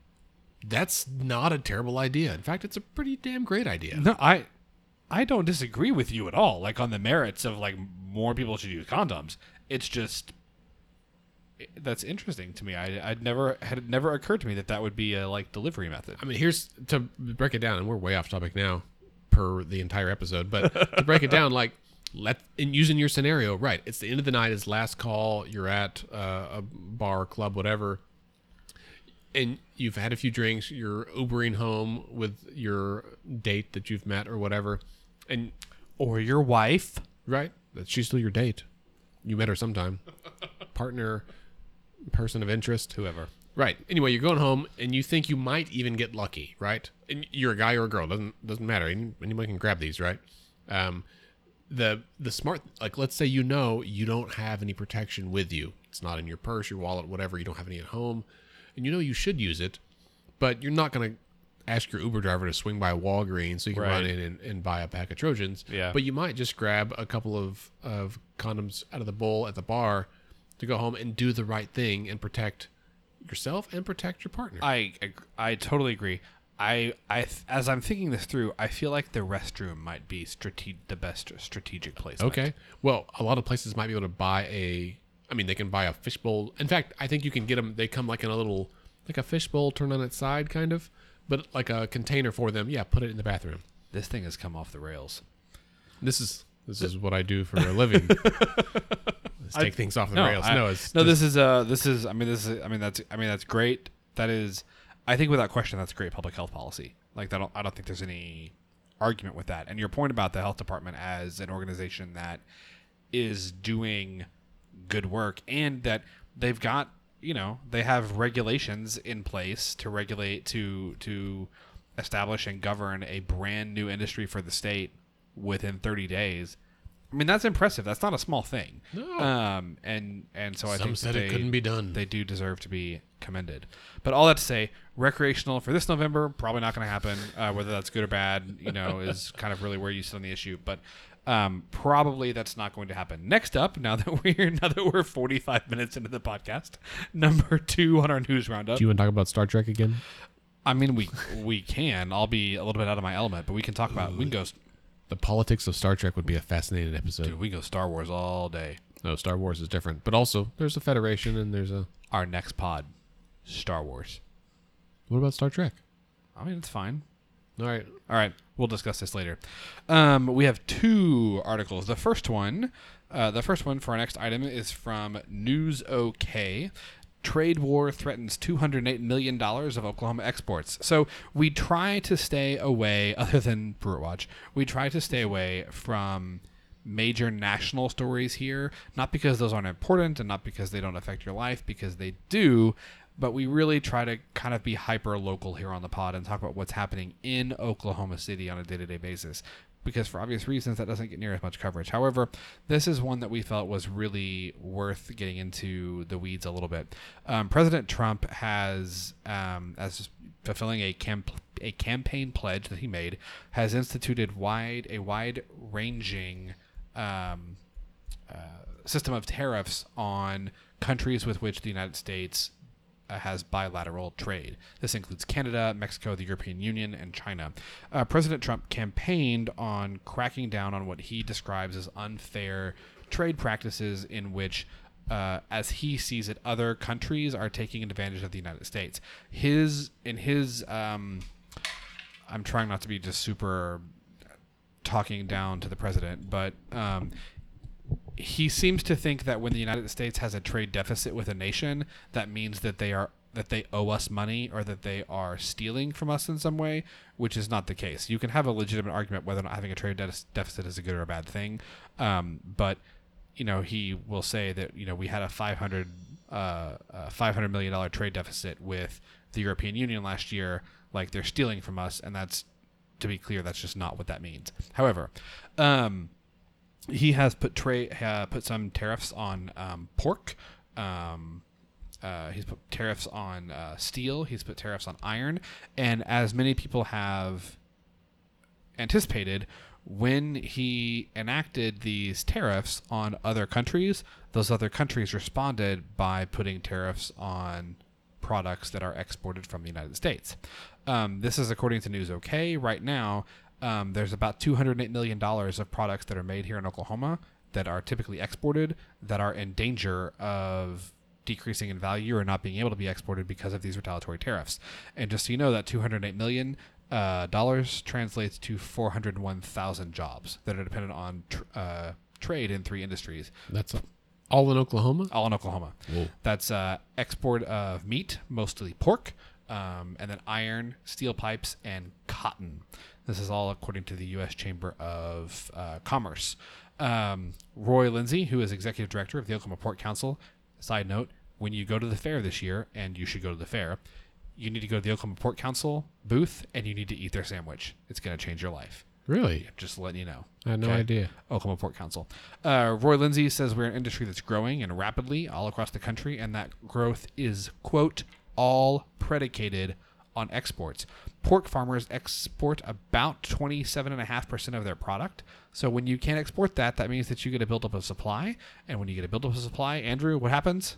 that's not a terrible idea. In fact, it's a pretty damn great idea. No, I I don't disagree with you at all. Like on the merits of like more people should use condoms. It's just that's interesting to me. I I'd never had never occurred to me that that would be a like delivery method. I mean, here's to break it down, and we're way off topic now per the entire episode, but to break it down, like let in using your scenario, right? It's the end of the night, it's last call. You're at uh, a bar, club, whatever, and you've had a few drinks. You're Ubering home with your date that you've met or whatever, and Or your wife. right, that she's still your date. You met her sometime, partner, person of interest, Whoever. Right. Anyway, you're going home and you think you might even get lucky, right? And you're a guy or a girl, doesn't doesn't matter. Any- Anybody can grab these, right? Um, the the smart like let's say you know you don't have any protection with you. It's not in your purse, your wallet, whatever. You don't have any at home, and you know you should use it, but you're not gonna ask your Uber driver to swing by Walgreens so you can Right. run in and, and buy a pack of Trojans. Yeah. But you might just grab a couple of of condoms out of the bowl at the bar to go home and do the right thing and protect yourself and protect your partner. I ag- I totally agree. I I as I'm thinking this through, I feel like the restroom might be strate- the best strategic place. okay. Well, a lot of places might be able to buy a. I mean, they can buy a fishbowl. In fact, I think you can get them. They come like in a little, like a fishbowl turned on its side, kind of, but like a container for them. Yeah, put it in the bathroom. This thing has come off the rails. This is this is what I do for a living. Let's take things off the rails. I- no, it's no. This is uh, this is. I mean, this is. I mean, that's. I mean, that's great. That is. I think without question, that's great public health policy. Like, I don't. I don't think there's any argument with that. And your point about the health department as an organization that is doing good work and that they've got you know they have regulations in place to regulate to to establish and govern a brand new industry for the state within 30 days. I mean that's impressive. That's not a small thing. No. um and and so i Some think said that it they, couldn't be done. they do deserve to be commended. But all that to say recreational for this november probably not going to happen. Uh, whether that's good or bad you know is kind of really where you sit on the issue. But um, probably that's not going to happen. Next up, now that we're now that we're 45 minutes into the podcast, number two on our news roundup. Do you want to talk about Star Trek again? I mean, we we can. I'll be a little bit out of my element, but we can talk about. We can go. The politics of Star Trek would be a fascinating episode. Dude, we can go Star Wars all day. No, Star Wars is different, but also there's a Federation and there's a. Our next pod, Star Wars. What about Star Trek? I mean, it's fine. All right, All right, we'll discuss this later. Um, we have two articles. The first one, uh, the first one for our next item is from News OK. Trade war threatens $208 million of Oklahoma exports. So we try to stay away, other than Brewer Watch, we try to stay away from major national stories here, not because those aren't important and not because they don't affect your life, because they do, but we really try to kind of be hyper local here on the pod and talk about what's happening in Oklahoma City on a day to day basis. Because for obvious reasons, that doesn't get near as much coverage. However, this is one that we felt was really worth getting into the weeds a little bit. Um, President Trump has, um, as fulfilling a camp a campaign pledge that he made, has instituted wide a wide ranging um, uh, system of tariffs on countries with which the United States has bilateral trade. This includes Canada, Mexico, the European Union, and China. Uh, President Trump campaigned on cracking down on what he describes as unfair trade practices in which uh, as he sees it, other countries are taking advantage of the United States. His in his, um, I'm trying not to be just super talking down to the president, but um, he seems to think that when the United States has a trade deficit with a nation, that means that they are that they owe us money or that they are stealing from us in some way, which is not the case. You can have a legitimate argument whether or not having a trade de- deficit is a good or a bad thing, um, but you know he will say that you know we had a 500 uh, uh, 500 million dollar trade deficit with the European Union last year, like they're stealing from us, and that's to be clear, that's just not what that means. However, um, he has put tra- uh, put some tariffs on um, pork. Um, uh, he's put tariffs on uh, steel. He's put tariffs on iron, and as many people have anticipated, when he enacted these tariffs on other countries, those other countries responded by putting tariffs on products that are exported from the United States. Um, this is according to News OK. Right now, um, there's about $208 million of products that are made here in Oklahoma that are typically exported that are in danger of decreasing in value or not being able to be exported because of these retaliatory tariffs. And just so you know, that 208 million uh, dollars translates to 401,000 jobs that are dependent on tr- uh, trade in three industries, That's all in Oklahoma. all in Oklahoma. Whoa. That's uh, export of meat, mostly pork, um, and then iron, steel pipes, and cotton. This is all according to the U.S. Chamber of uh, Commerce. Um, Roy Lindsey, who is executive director of the Oklahoma Pork Council, side note: when you go to the fair this year, and you should go to the fair, you need to go to the Oklahoma Pork Council booth, and you need to eat their sandwich. It's going to change your life. Really? Just letting you know. I had no Okay. idea. Oklahoma Pork Council. Uh, Roy Lindsey says we're an industry that's growing and rapidly all across the country, and that growth is, quote, all predicated on exports. Pork farmers export about 27.5% of their product. So when you can't export that, that means that you get a buildup of supply. And when you get a buildup of supply, Andrew, what happens?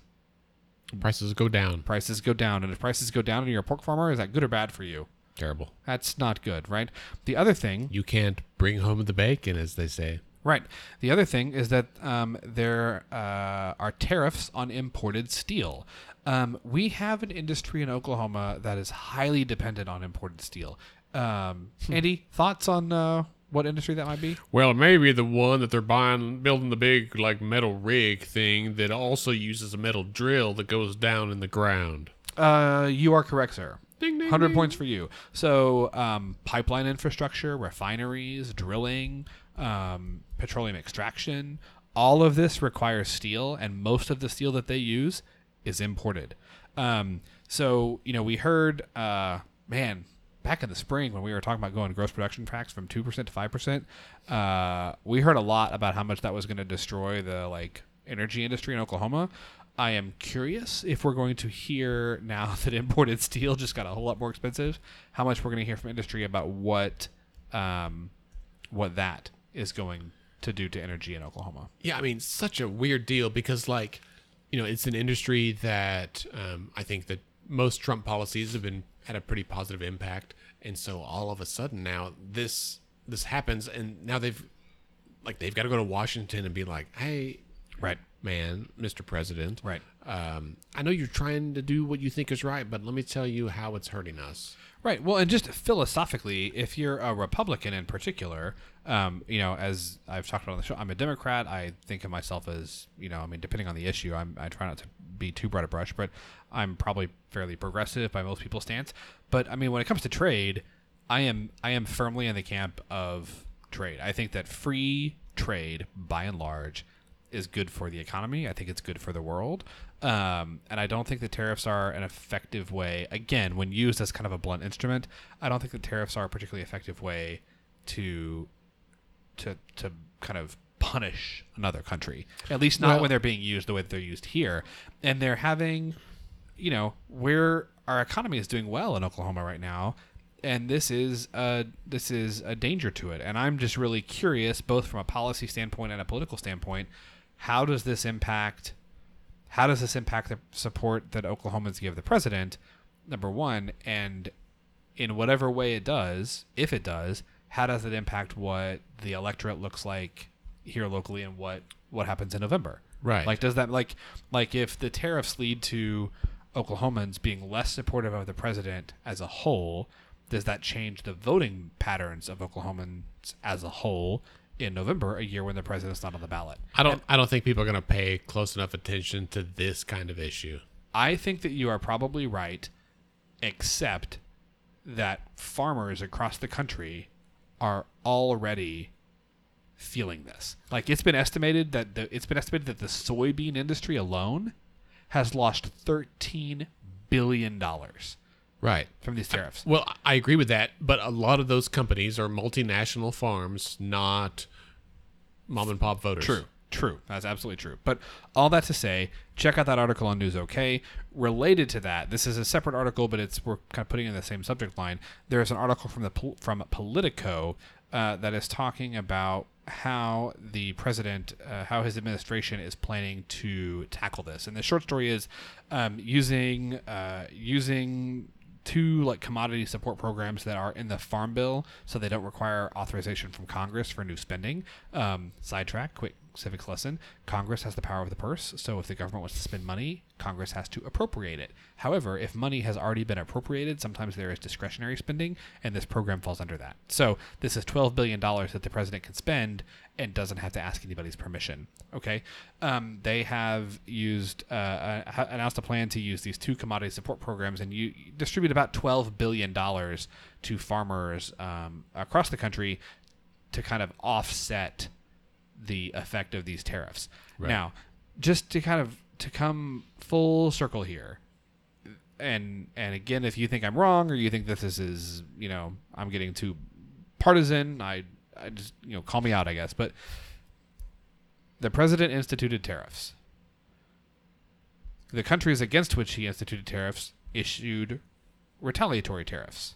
Prices go down. Prices go down. And if prices go down and you're a pork farmer, is that good or bad for you? Terrible. That's not good, right? The other thing You can't bring home the bacon, as they say. Right. The other thing is that um, there uh, are tariffs on imported steel. Um, we have an industry in Oklahoma that is highly dependent on imported steel. Um, Andy, thoughts on uh, what industry that might be? Well, maybe the one that they're buying, building the big like metal rig thing that also uses a metal drill that goes down in the ground. Uh, you are correct, sir. Ding ding. 100 ding. points for you. So, um, pipeline infrastructure, refineries, drilling, um, petroleum extraction, all of this requires steel, and most of the steel that they use is imported. Um, so, you know, we heard, uh, man, back in the spring when we were talking about going gross production tax from 2% to 5%, uh, we heard a lot about how much that was going to destroy the, like, energy industry in Oklahoma. I am curious if we're going to hear now that imported steel just got a whole lot more expensive, how much we're going to hear from industry about what um, what that is going to do to energy in Oklahoma. Yeah, I mean, such a weird deal because, like, you know, it's an industry that um, I think that most Trump policies have been had a pretty positive impact, and so all of a sudden now this this happens, and now they've like they've got to go to Washington and be like, hey, Right. man, Mr. President, Right. Um, I know you're trying to do what you think is right, but let me tell you how it's hurting us. Right. Well, and just philosophically, if you're a Republican in particular, um, you know, as I've talked about on the show, I'm a Democrat. I think of myself as, you know, I mean, depending on the issue, I'm, I try not to be too broad a brush, but I'm probably fairly progressive by most people's stance. But I mean, when it comes to trade, I am I am firmly in the camp of trade. I think that free trade, by and large, is good for the economy. I think it's good for the world. Um, and I don't think the tariffs are an effective way, again, when used as kind of a blunt instrument, I don't think the tariffs are a particularly effective way to to to kind of punish another country. At least not Well- when they're being used the way that they're used here. And they're having you know, where our economy is doing well in Oklahoma right now, and this is a this is a danger to it. And I'm just really curious, both from a policy standpoint and a political standpoint, how does this impact how does this impact the support that Oklahomans give the president? Number one, and in whatever way it does, if it does, how does it impact what the electorate looks like here locally and what what happens in November? Right. Like, does that like like if the tariffs lead to Oklahomans being less supportive of the president as a whole, does that change the voting patterns of Oklahomans as a whole in November, a year when the president's not on the ballot? I don't. I don't think people are going to pay close enough attention to this kind of issue. I think that you are probably right, except that farmers across the country are already feeling this. Like it's been estimated that the it's been estimated that the soybean industry alone has lost 13 billion dollars Right. from these tariffs. Well, I agree with that, but a lot of those companies are multinational farms, not mom and pop voters. True. True. That's absolutely true. But all that to say, check out that article on News OK. Related to that, this is a separate article, but it's we're kind of putting in the same subject line. There is an article from the from Politico uh, that is talking about how the president, uh, how his administration is planning to tackle this. And the short story is um, using uh, using two like commodity support programs that are in the farm bill so they don't require authorization from congress for new spending. Um, sidetrack quick civics lesson. Congress has the power of the purse so if the government wants to spend money congress has to appropriate it. However if money has already been appropriated sometimes there is discretionary spending and this program falls under that. So this is $12 billion that the president can spend and doesn't have to ask anybody's permission. Okay, um, they have used uh, uh, announced a plan to use these two commodity support programs and you distribute about twelve billion dollars to farmers um, across the country to kind of offset the effect of these tariffs. Now, just to kind of to come full circle here, and and again, if you think I'm wrong or you think that this is you know I'm getting too partisan, I I just you know call me out, I guess. But the president instituted tariffs. The countries against which he instituted tariffs issued retaliatory tariffs.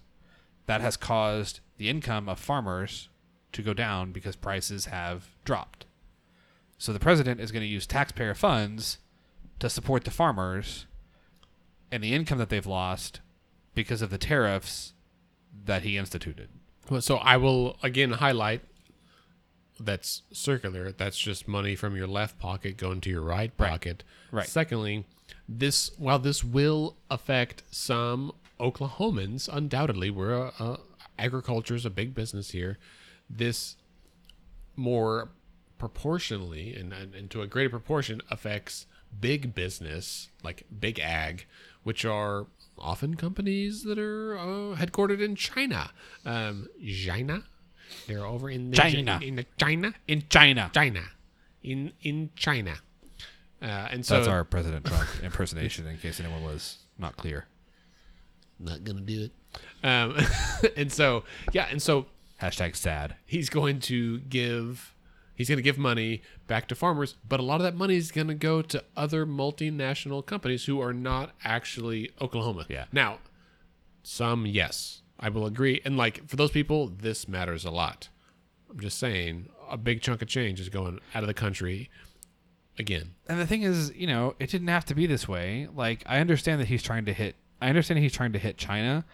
That has caused the income of farmers to go down because prices have dropped. So the president is going to use taxpayer funds to support the farmers and the income that they've lost because of the tariffs that he instituted. So I will again highlight that's circular. That's just money from your left pocket going to your right Right. pocket. Right. Secondly, this while this will affect some Oklahomans, undoubtedly, we're a, a, agriculture is a big business here. This more proportionally and, and, and to a greater proportion affects big business like big ag which are often companies that are uh, headquartered in china um, china they're over in the China. in the china In China. china in in china uh, and so That's our President Trump impersonation, in case anyone was not clear. not gonna do it um, and so yeah and so Hashtag sad. he's going to give he's going to give money back to farmers but a lot of that money is going to go to other multinational companies who are not actually oklahoma Yeah. now some yes i will agree and like for those people this matters a lot i'm just saying a big chunk of change is going out of the country again And the thing is, you know, it didn't have to be this way. Like, I understand that he's trying to hit. I understand he's trying to hit China.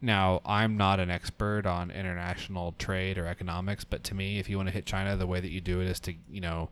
Now, I'm not an expert on international trade or economics, but to me, if you want to hit China, the way that you do it is to, you know,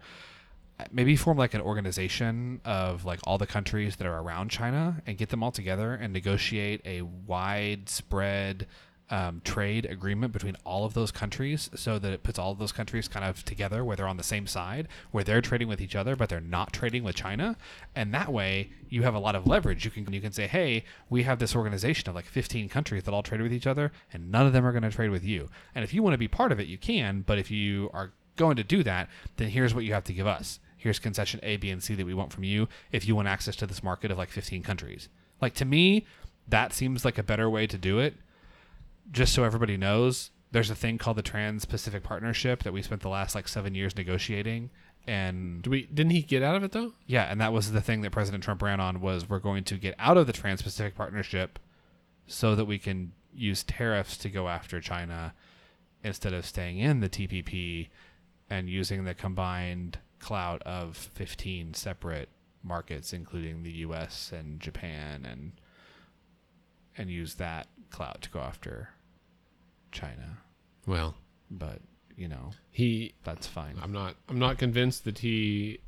maybe form like an organization of like all the countries that are around China and get them all together and negotiate a widespread um, trade agreement between all of those countries so that it puts all of those countries kind of together where they're on the same side, where they're trading with each other, but they're not trading with China. And that way you have a lot of leverage. You can you can say, hey, we have this organization of like 15 countries that all trade with each other, and none of them are going to trade with you. And if you want to be part of it, you can. But if you are going to do that, then here's what you have to give us. Here's concession A, B, and C that we want from you if you want access to this market of like 15 countries. Like to me, that seems like a better way to do it. Just so everybody knows, there's a thing called the Trans-Pacific Partnership that we spent the last like seven years negotiating, and do we didn't he get out of it though yeah, and that was the thing that President Trump ran on was we're going to get out of the Trans-Pacific Partnership so that we can use tariffs to go after China instead of staying in the TPP and using the combined clout of 15 separate markets, including the U.S. and Japan, and and use that clout to go after China. Well, But you know he that's fine. I'm not I'm not convinced that he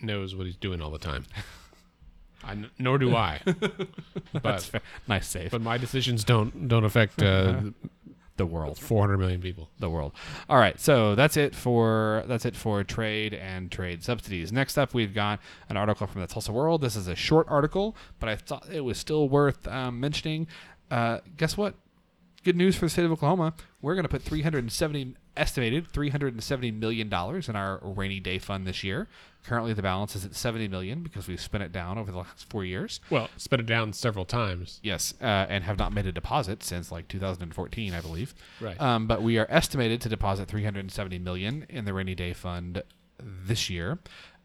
knows what he's doing all the time. I nor do I. But nice save. but my decisions don't don't affect uh, the world. 400 million people. the world. All right, so that's it for that's it for trade and trade subsidies. Next up, we've got an article from the Tulsa World. This is a short article, but I thought it was still worth um, mentioning. Uh, guess what? Good news for the state of Oklahoma. We're going to put 370 estimated 370 million dollars in our rainy day fund this year. Currently, the balance is at 70 million because we've spent it down over the last four years. Well, spent it down several times. Yes, uh, and have not made a deposit since like 2014, I believe. Right. Um, but we are estimated to deposit 370 million in the rainy day fund this year.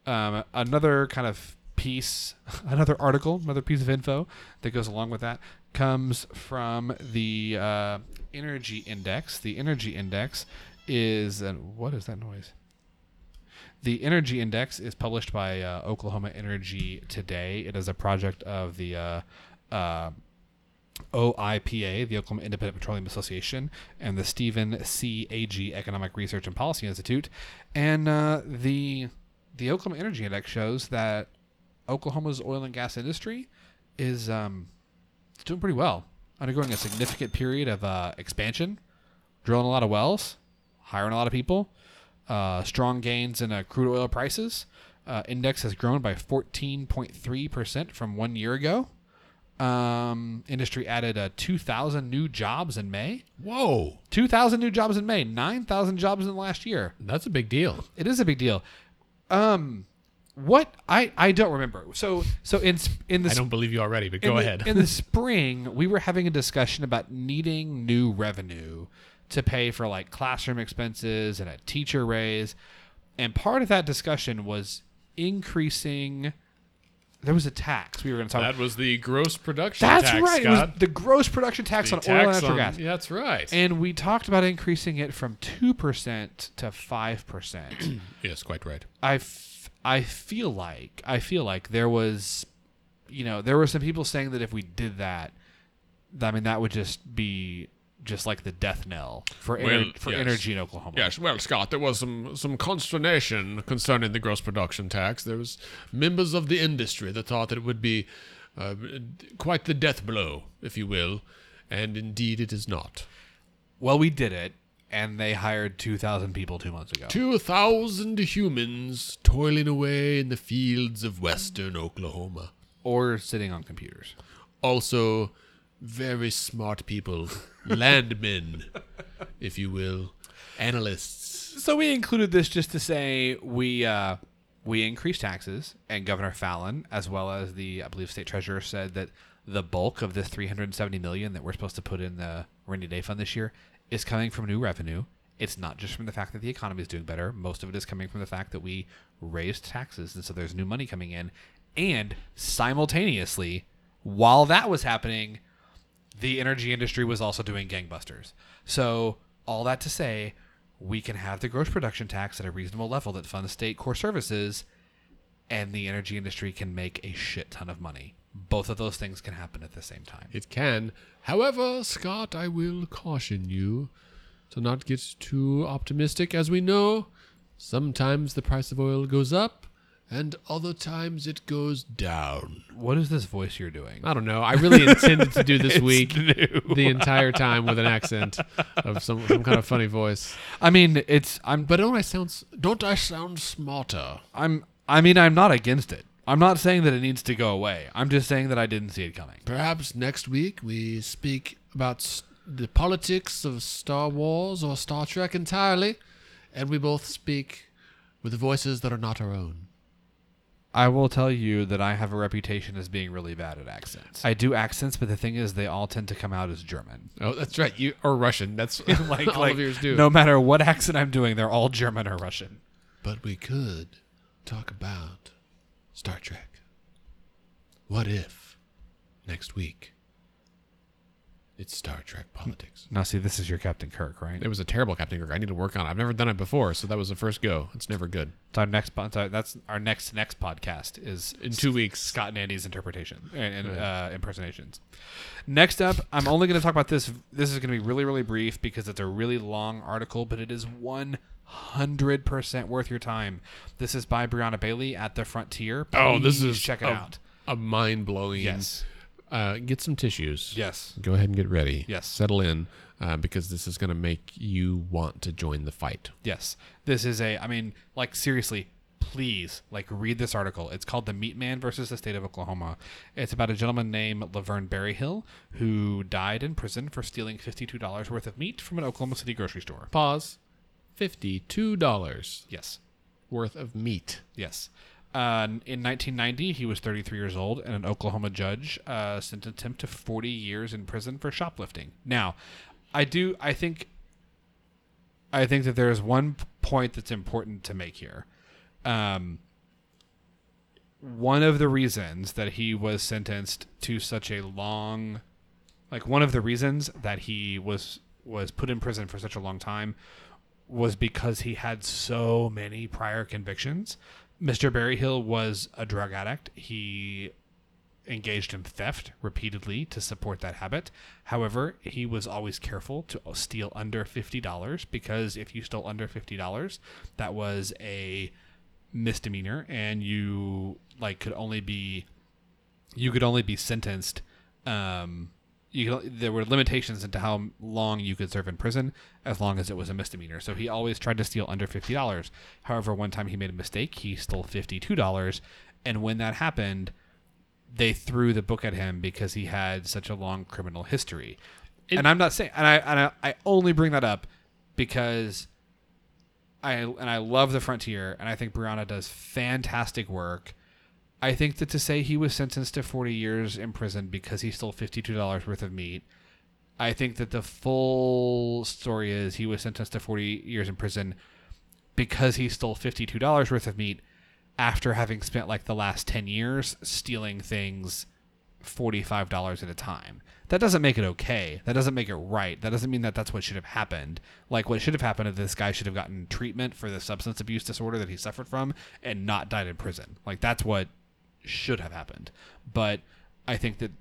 Um, another kind of piece, another article, another piece of info that goes along with that comes from the uh, energy index. The energy index is and what is that noise? The Energy Index is published by uh, Oklahoma Energy Today. It is a project of the uh, uh, OIPA, the Oklahoma Independent Petroleum Association, and the Steven C. Agee Economic Research and Policy Institute. And uh, the the Oklahoma Energy Index shows that Oklahoma's oil and gas industry is um, doing pretty well, undergoing a significant period of uh, expansion, drilling a lot of wells, hiring a lot of people, uh, strong gains in uh, crude oil prices. Uh, index has grown by 14.3% from one year ago. Um, industry added uh, 2,000 new jobs in May. Whoa, 2,000 new jobs in May. 9,000 jobs in the last year. that's a big deal. It is a big deal. Um, what I I don't remember. So so in in the I don't believe you already, but go the- ahead. In the spring, we were having a discussion about needing new revenue to pay for like classroom expenses and a teacher raise. And part of that discussion was increasing there was a tax we were going to talk about. that was the gross production tax. That's tax, right. It was the gross production tax The on oil and natural on- gas. Yeah, that's right. And we talked about increasing it from 2% to 5%. yes, quite right. I, I feel like I feel like there was you know there were some people saying that if we did that I mean that would just be just like the death knell for ener- Well, for yes. energy in Oklahoma. Yes, well, Scott, there was some some consternation concerning the gross production tax. There was members of the industry that thought that it would be uh, quite the death blow, if you will, and indeed it is not. Well, we did it and they hired 2000 people 2 months ago. Two thousand humans toiling away in the fields of western Oklahoma. or sitting on computers. Also, very smart people, landmen, if you will, analysts. So we included this just to say we uh, we increased taxes, and Governor Fallin, as well as the I believe state treasurer, said that the bulk of this 370 million that we're supposed to put in the rainy day fund this year is coming from new revenue. It's not just from the fact that the economy is doing better. Most of it is coming from the fact that we raised taxes, and so there's new money coming in. And simultaneously, while that was happening, the energy industry was also doing gangbusters. So, all that to say, we can have the gross production tax at a reasonable level that funds state core services, and the energy industry can make a shit ton of money. Both of those things can happen at the same time. It can. However, Scott, I will caution you to not get too optimistic. As we know, sometimes the price of oil goes up, and other times it goes down. What is this voice you're doing? I don't know. I really intended to do this week new. the entire time with an accent of some, some kind of funny voice. I mean, it's I'm But don't I sound don't I sound smarter? I'm I mean, I'm not against it. I'm not saying that it needs to go away. I'm just saying that I didn't see it coming. Perhaps next week we speak about s- the politics of Star Wars or Star Trek entirely, and we both speak with voices that are not our own. I will tell you that I have a reputation as being really bad at accents. I do accents, but the thing is, they all tend to come out as German. Oh, that's right. You or Russian. That's like, all like, of yours do. No matter what accent I'm doing, they're all German or Russian. But we could talk about Star Trek. What if next week It's Star Trek politics. Now, see, this is your Captain Kirk, right? It was a terrible Captain Kirk. I need to work on it. I've never done it before, so that was the first go. It's never good. It's our next. po- so That's our next next podcast is In two weeks, Scott and Andy's interpretation and, and uh, impersonations. Next up, I'm only going to talk about this. This is going to be really, really brief because it's a really long article, but it is 100% worth your time. This is by Brianna Bailey at The Frontier. Oh, this Please is check it a- out. a mind blowing. Yes. Uh, get some tissues. Yes. Go ahead and get ready. Yes. Settle in uh, because this is going to make you want to join the fight. Yes. This is a, I mean, like, seriously, please, like, read this article. It's called The Meat Man versus the State of Oklahoma. It's about a gentleman named Laverne Berryhill who died in prison for stealing $52 worth of meat from an Oklahoma City grocery store. Pause. $52 Yes. worth of meat. Yes. Uh, in 1990, he was 33 years old, and an Oklahoma judge uh, sentenced him to 40 years in prison for shoplifting. Now, I do, I think, I think that there is one point that's important to make here. Um, one of the reasons that he was sentenced to such a long, like one of the reasons that he was was put in prison for such a long time was because he had so many prior convictions. Mr. Berryhill was a drug addict. He engaged in theft repeatedly to support that habit. However, he was always careful to steal under $50 because if you stole under $50, that was a misdemeanor and you like could only be you could only be sentenced um you could, there were limitations into how long you could serve in prison as long as it was a misdemeanor. So he always tried to steal under fifty dollars. However, one time he made a mistake. He stole fifty-two dollars, and when that happened, they threw the book at him because he had such a long criminal history. and I'm not saying, and I and I, I only bring that up because I and I love the Frontier, and I think Brianna does fantastic work. I think that to say he was sentenced to 40 years in prison because he stole $52 worth of meat, I think that the full story is he was sentenced to 40 years in prison because he stole $52 worth of meat after having spent like the last 10 years stealing things $45 at a time. That doesn't make it okay. That doesn't make it right. That doesn't mean that that's what should have happened. Like what should have happened is this guy should have gotten treatment for the substance abuse disorder that he suffered from and not died in prison. Like that's what should have happened. But I think that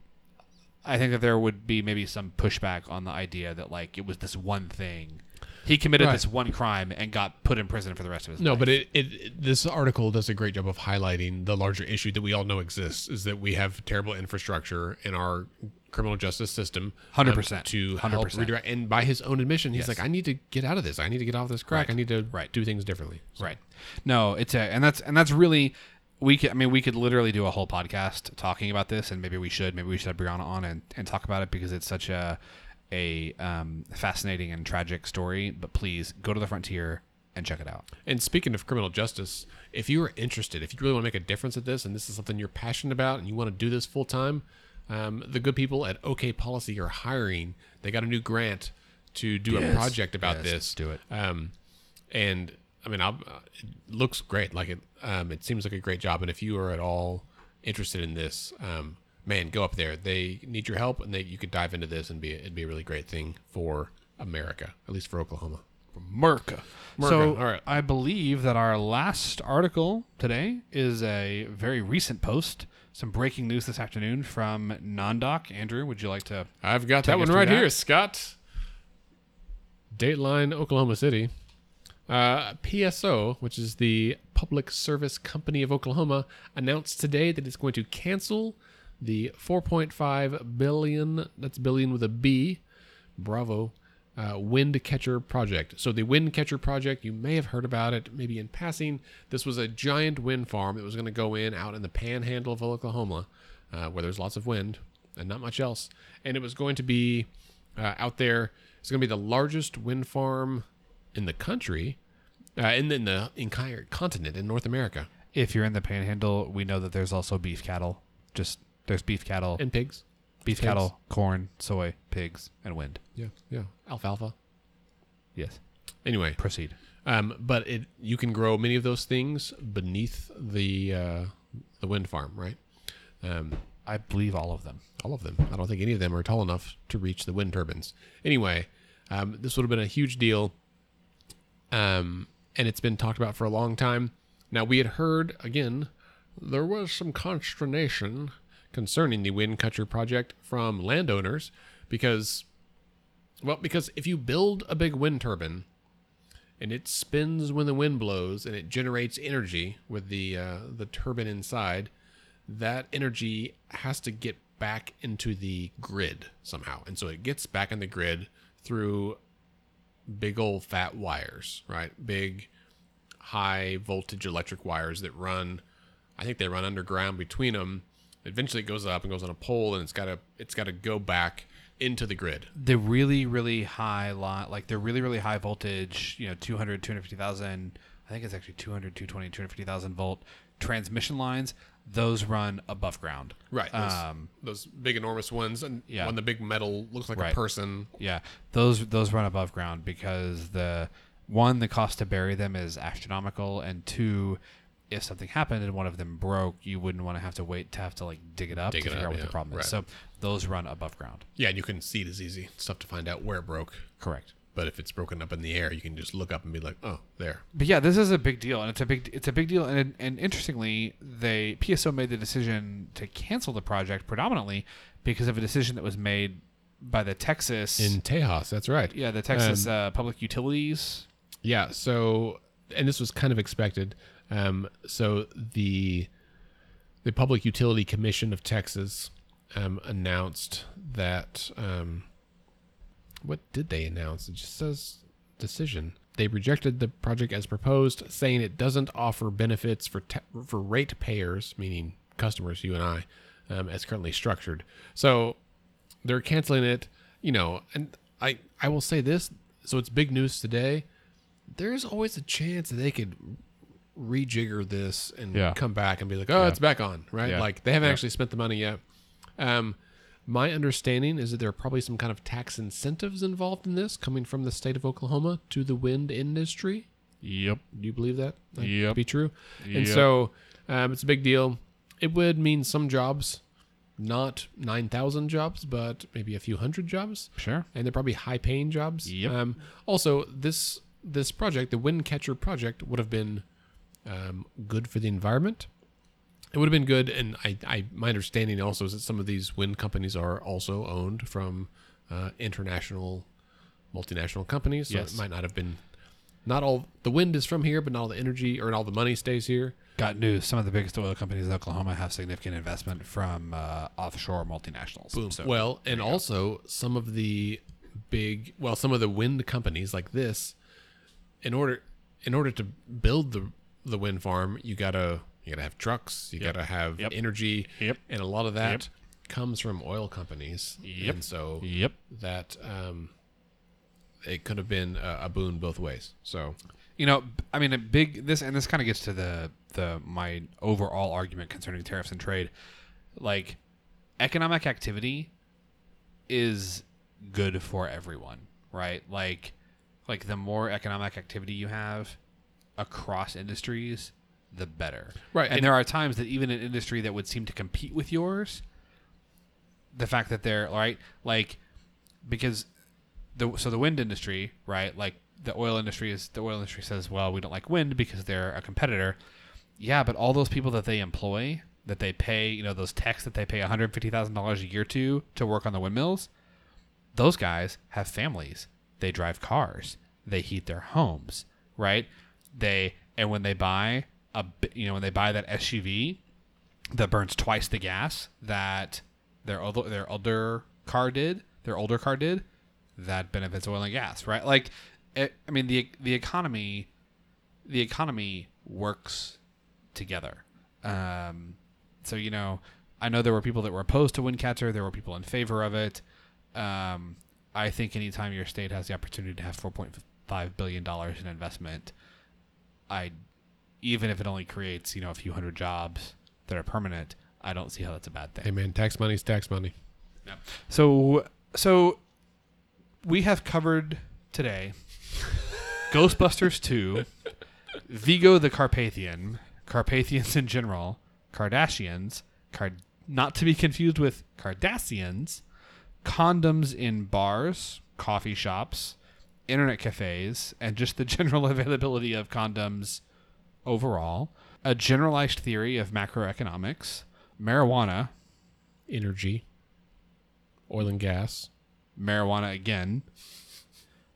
I think that there would be maybe some pushback on the idea that like it was this one thing. He committed Right. this one crime and got put in prison for the rest of his No, life. No, but it, it, this article does a great job of highlighting the larger issue that we all know exists is that we have terrible infrastructure in our criminal justice system. um, 100%. to help 100%. redirect. And by his own admission, he's Yes. like, I need to get out of this. I need to get off this crack. Right. I need to Right. do things differently. So- Right. No, it's a and that's and that's really we could I mean we could literally do a whole podcast talking about this and maybe we should maybe we should have Brianna on and, and talk about it because it's such a a um, fascinating and tragic story. But please go to the frontier and check it out. And speaking of criminal justice, if you are interested, if you really want to make a difference at this, and this is something you're passionate about, and you want to do this full time, um, the good people at OK Policy are hiring. They got a new grant to do a project about Yes, this. do it. Um, and I mean, I'll, uh, it looks great. Like it, um, it seems like a great job. And if you are at all interested in this, um, man, go up there. They need your help, and they you could dive into this and be it'd be a really great thing for America, at least for Oklahoma. Merca. Merca, So all right. I believe that our last article today is a very recent post. Some breaking news this afternoon from Nondoc. Andrew, would you like to? I've got Take that one right that. here, Scott. Dateline, Oklahoma City. Uh, PSO, which is the Public Service Company of Oklahoma, announced today that it's going to cancel the 4.5 billion, that's billion with a B, bravo, uh, wind catcher project. So the wind catcher project, you may have heard about it, maybe in passing. This was a giant wind farm that was going to go in out in the panhandle of Oklahoma, uh, where there's lots of wind and not much else. And it was going to be uh, out there. It's going to be the largest wind farm in the country, uh, in, in the entire continent in North America, If you're in the Panhandle, we know that there's also beef cattle. Just there's beef cattle, and pigs. beef pigs. cattle, corn, soy, pigs, and wind. Yeah, yeah, alfalfa. Yes. Anyway, Proceed. Um, but it you can grow many of those things beneath the uh, the wind farm, right? Um, I believe all of them. all of them. I don't think any of them are tall enough to reach the wind turbines. Anyway, um, this would have been a huge deal, um, and it's been talked about for a long time. Now we had heard again there was some consternation concerning the wind catcher project from landowners because, well, because if you build a big wind turbine and it spins when the wind blows and it generates energy with the uh, the turbine inside, that energy has to get back into the grid somehow, and so it gets back in the grid through big old fat wires, right? Big high voltage electric wires that run. I think they run underground between them. Eventually, it goes up and goes on a pole, and it's got to it's got to go back into the grid. The really, really high lot like they're really, really high voltage, you know, 200, 250,000, I think it's actually 200, 220, 250,000 volt transmission lines. Those run above ground. Right. Those, Um, those big enormous ones, and Yeah. when the big metal looks like Right. a person. Yeah, those those run above ground because the one the cost to bury them is astronomical, and two, if something happened and one of them broke, you wouldn't want to have to wait to have to like dig it up Dig to it figure up, out what yeah, the problem right. is. So those run above ground. Yeah, and you can see it as easy. It's tough to find out where it broke. Correct. But if it's broken up in the air, you can just look up and be like, "Oh, there." But yeah, this is a big deal, and it's a big it's a big deal, and and interestingly, they PSO made the decision to cancel the project predominantly because of a decision that was made by the Texas In Tejas, that's right. yeah the Texas uh, Public Utilities Yeah. So, and this was kind of expected. Um, so the the Public Utility Commission of Texas um, announced that. Um, what did they announce? It just says decision. They rejected the project as proposed, saying it doesn't offer benefits for ta- for ratepayers, meaning customers, you and I, um, as currently structured. So they're canceling it. You know, and I I will say this. So it's big news today. There's always a chance that they could rejigger this and Yeah. come back and be like, oh, Yeah. it's back on, right? Yeah. Like they haven't actually spent the money yet. Um, my understanding is that there are probably some kind of tax incentives involved in this coming from the state of Oklahoma to the wind industry. Yep. Do you believe that? that Yep. be true. And Yep. so um, it's a big deal. It would mean some jobs, not 9,000 jobs, but maybe a few hundred jobs. Sure. And they're probably high paying jobs. Yep. Um, also, this this project, the Wind Catcher project, would have been um, good for the environment. It would have been good, and I, I my understanding also is that some of these wind companies are also owned from uh, international, multinational companies. So Yes. it might not have been. Not all the wind is from here, but not all the energy or all the money stays here. Got news. Some of the biggest oil companies in Oklahoma have significant investment from uh, offshore multinationals. Boom. So, well, and also some of the big, well, some of the wind companies like this, in order, in order to build the the wind farm, you gotta you gotta have trucks, you gotta have Yep. energy, Yep. and a lot of that comes from oil companies. Yep. And so yep. that um, it could have been a, a boon both ways. So You know, I mean, a big this and this kind of gets to the the my overall argument concerning tariffs and trade. Like, economic activity is good for everyone, right? Like, like the more economic activity you have across industries, the better. Right, And, and- there are times that even an industry that would seem to compete with yours, the fact that they're right, like, because the so the wind industry, right? Like the oil industry is the oil industry says, well, we don't like wind because they're a competitor. Yeah, but all those people that they employ, that they pay, you know, those techs that they pay one hundred fifty thousand dollars a year to to work on the windmills, those guys have families. They drive cars. They heat their homes, right? They and when they buy a, you know, when they buy that SUV that burns twice the gas that their older their older car did, their older car did, that benefits oil and gas, right? Like, it, I mean, the the economy, the economy works together. Um, so you know, I know there were people that were opposed to Windcatcher. There were people in favor of it. Um, I think anytime your state has the opportunity to have four point five billion dollars in investment, I, even if it only creates you know a few hundred jobs that are permanent, I don't see how that's a bad thing. hey man, tax money's tax money. So so we have covered today Ghostbusters 2, Vigo the Carpathian, Carpathians in general, Kardashians, Card not to be confused with Cardassians, condoms in bars, coffee shops, internet cafes, and just the general availability of condoms overall, a generalized theory of macroeconomics, marijuana, Energy, oil and gas. marijuana again.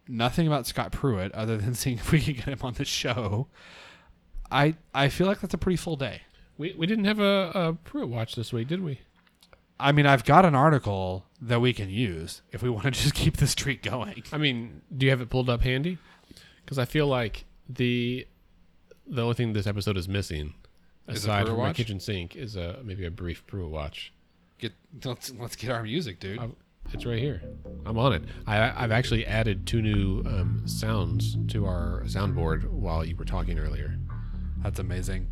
Nothing about Scott Pruitt other than seeing if we can get him on the show. I I feel like that's a pretty full day. We, we didn't have a, a Pruitt watch this week, did we? I mean, I've got an article that we can use if we want to just keep the streak going. I mean, do you have it pulled up handy? Because I feel like the the only thing this episode is missing, Is aside from my watch? kitchen sink, is a maybe a brief Pruitt watch. Get let's let's get our music, dude. I- It's right here. I'm on it. I, I've actually added two new um, sounds to our soundboard while you were talking earlier. That's amazing.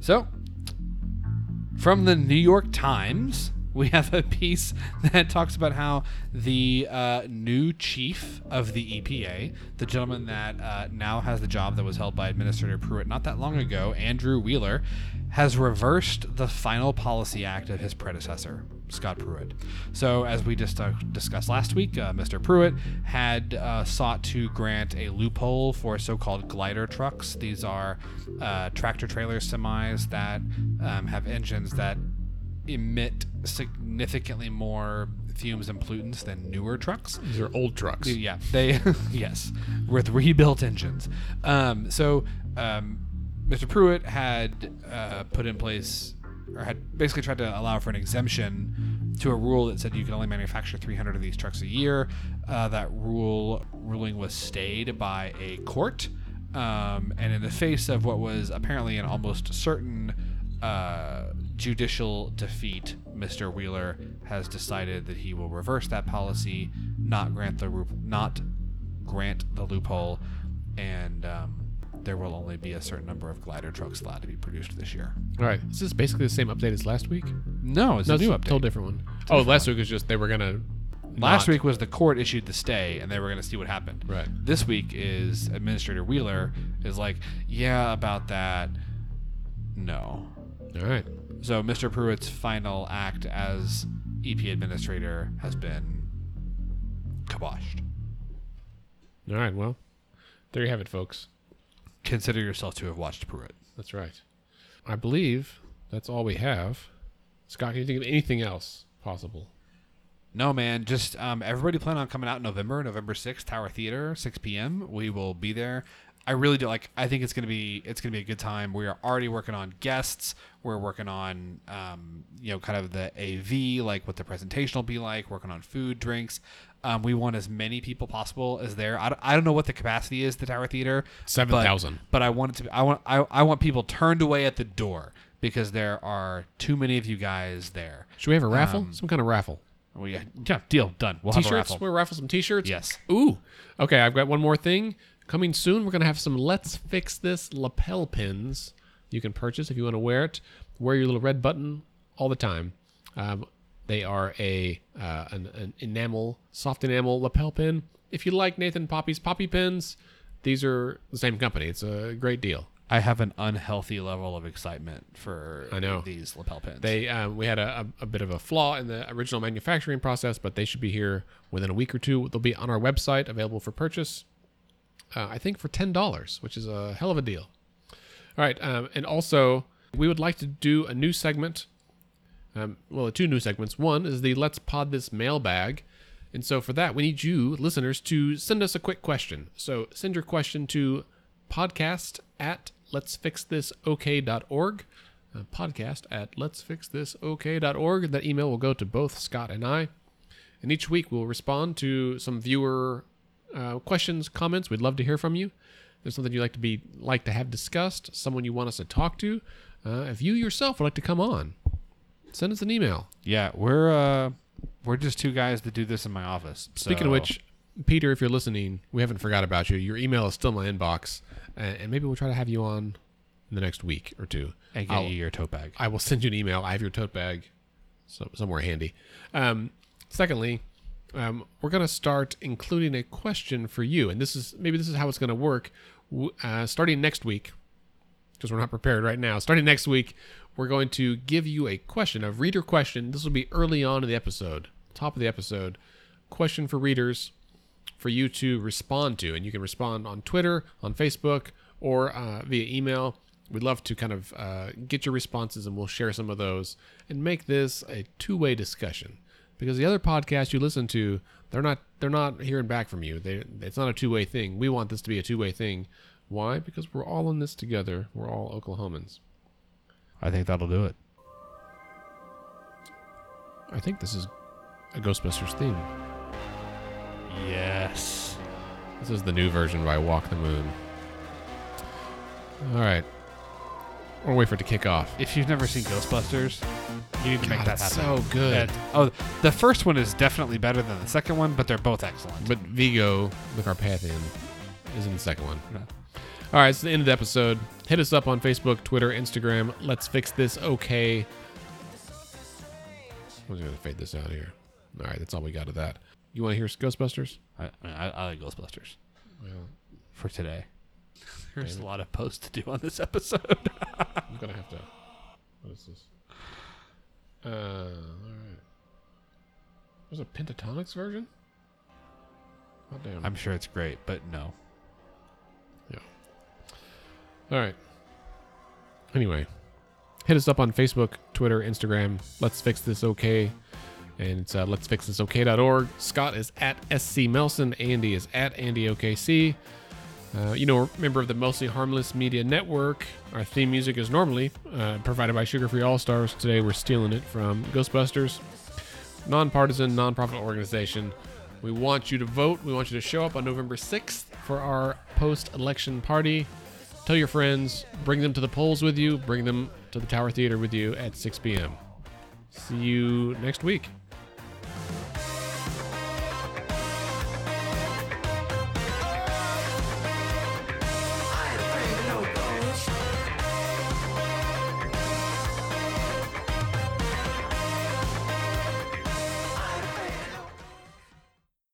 So, from the New York Times, we have a piece that talks about how the uh, new chief of the EPA, the gentleman that uh, now has the job that was held by Administrator Pruitt not that long ago, Andrew Wheeler, has reversed the final policy act of his predecessor, Scott Pruitt. So, as we just uh, discussed last week, uh, Mr. Pruitt had uh, sought to grant a loophole for so-called glider trucks. These are uh, tractor trailer semis that um, have engines that emit significantly more fumes and pollutants than newer trucks. These are old trucks. Yeah, they yes, with rebuilt engines. Um, so um, Mr. Pruitt had uh, put in place, or had basically tried to allow for an exemption to a rule that said you can only manufacture 300 of these trucks a year. Uh, that rule ruling was stayed by a court, um, and in the face of what was apparently an almost certain uh, judicial defeat, Mr. Wheeler has decided that he will reverse that policy, not grant the not grant the loophole, and um, there will only be a certain number of glider trucks allowed to be produced this year. All right. this Is this basically the same update as last week? No, it's No, a new it's update. a total different one. Oh, last week was just they were gonna. Last not- week was the court issued the stay, and they were going to see what happened. Right. This week is Administrator Wheeler is like, yeah, about that. No. All right. So Mr. Pruitt's final act as EP administrator has been kiboshed. All right. Well, there you have it, folks. Consider yourself to have watched Pruitt. That's right. I believe that's all we have. Scott, can you think of anything else possible? No, man. Just um, everybody plan on coming out in November, November sixth, Tower Theater, six p.m. We will be there. I really do like. I think it's gonna be it's gonna be a good time. We are already working on guests. We're working on um, you know kind of the AV, like what the presentation will be like. Working on food, drinks. Um, we want as many people possible as there. I don't, I don't know what the capacity is the Tower Theater. 7,000. But I want it to. Be, I want I, I want people turned away at the door because there are too many of you guys there. Should we have a raffle? Um, Some kind of raffle. We yeah, deal done. We'll have a T-shirts. raffle. We'll raffle some T-shirts. Yes. Ooh. Okay, I've got one more thing coming soon. We're gonna have some "Let's Fix This" lapel pins you can purchase if you want to wear it. Wear your little red button all the time. Um, they are a uh, an, an enamel, soft enamel lapel pin. If you like Nathan Poppe's poppy pins, these are the same company. It's a great deal. I have an unhealthy level of excitement for I know. these lapel pins. They um, we had a, a, a bit of a flaw in the original manufacturing process, but they should be here within a week or two. They'll be on our website, available for purchase. Uh, I think for ten dollars, which is a hell of a deal. All right, um, and also we would like to do a new segment. Um, well, two new segments. One is the Let's Pod This mailbag. And so for that, we need you, listeners, to send us a quick question. So send your question to podcast at letsfixthisok.org. Uh, podcast at letsfixthisok.org. That email will go to both Scott and I. And each week we'll respond to some viewer uh, questions, comments. We'd love to hear from you. If there's something you'd like to be like to have discussed, someone you want us to talk to. Uh, if you yourself would like to come on, send us an email. yeah, we're uh, we're just two guys that do this in my office. Speaking of which, Peter, if you're listening, we haven't forgot about you. Your email is still in my inbox, and, and maybe we'll try to have you on in the next week or two. and get I'll- you your tote bag. I will send you an email. I have your tote bag so, somewhere handy. Um, secondly, um, we're going to start including a question for you, and this is maybe this is how it's going to work. Uh, starting next week, because we're not prepared right now. Starting next week, we're going to give you a question, a reader question. This will be early on in the episode, top of the episode. Question for readers for you to respond to. And you can respond on Twitter, on Facebook, or uh, via email. We'd love to kind of uh, get your responses and we'll share some of those and make this a two way discussion. Because the other podcasts you listen to, they're not they're not hearing back from you. They, it's not a two way thing. We want this to be a two way thing. Why? Because we're all in this together. We're all Oklahomans. I think that'll do it. I think this is a Ghostbusters theme. Yes. This is the new version by Walk the Moon. All right. We'll wait for it to kick off. If you've never seen Ghostbusters, you need to make God, that it's happen. so good. That- oh, the first one is definitely better than the second one, but they're both excellent. But Vigo, the Carpathian, is in the second one. All right, it's the end of the episode. Hit us up on Facebook, Twitter, Instagram. Let's fix this okay. I'm just going to fade this out here. All right, that's all we got of that. You want to hear Ghostbusters? I, I, I, I like Ghostbusters Well, for today. There's a lot of posts to do on this episode. I'm going to have to. What is this? Uh, all right. There's a Pentatonix version? Oh, damn. I'm sure it's great, but no. Yeah. All right. Anyway, hit us up on Facebook, Twitter, Instagram. Let's fix this okay. And it's uh, let's fix this okay.org. Scott is at SC Melson. Andy is at Andy OKC. Uh, you know, member of the Mostly Harmless Media Network. Our theme music is normally uh, provided by Sugar Free All Stars. Today we're stealing it from Ghostbusters, nonpartisan, nonprofit organization. We want you to vote. We want you to show up on November 6th for our post election party. Tell your friends, bring them to the polls with you, bring them to the Tower Theater with you at 6 p.m. See you next week.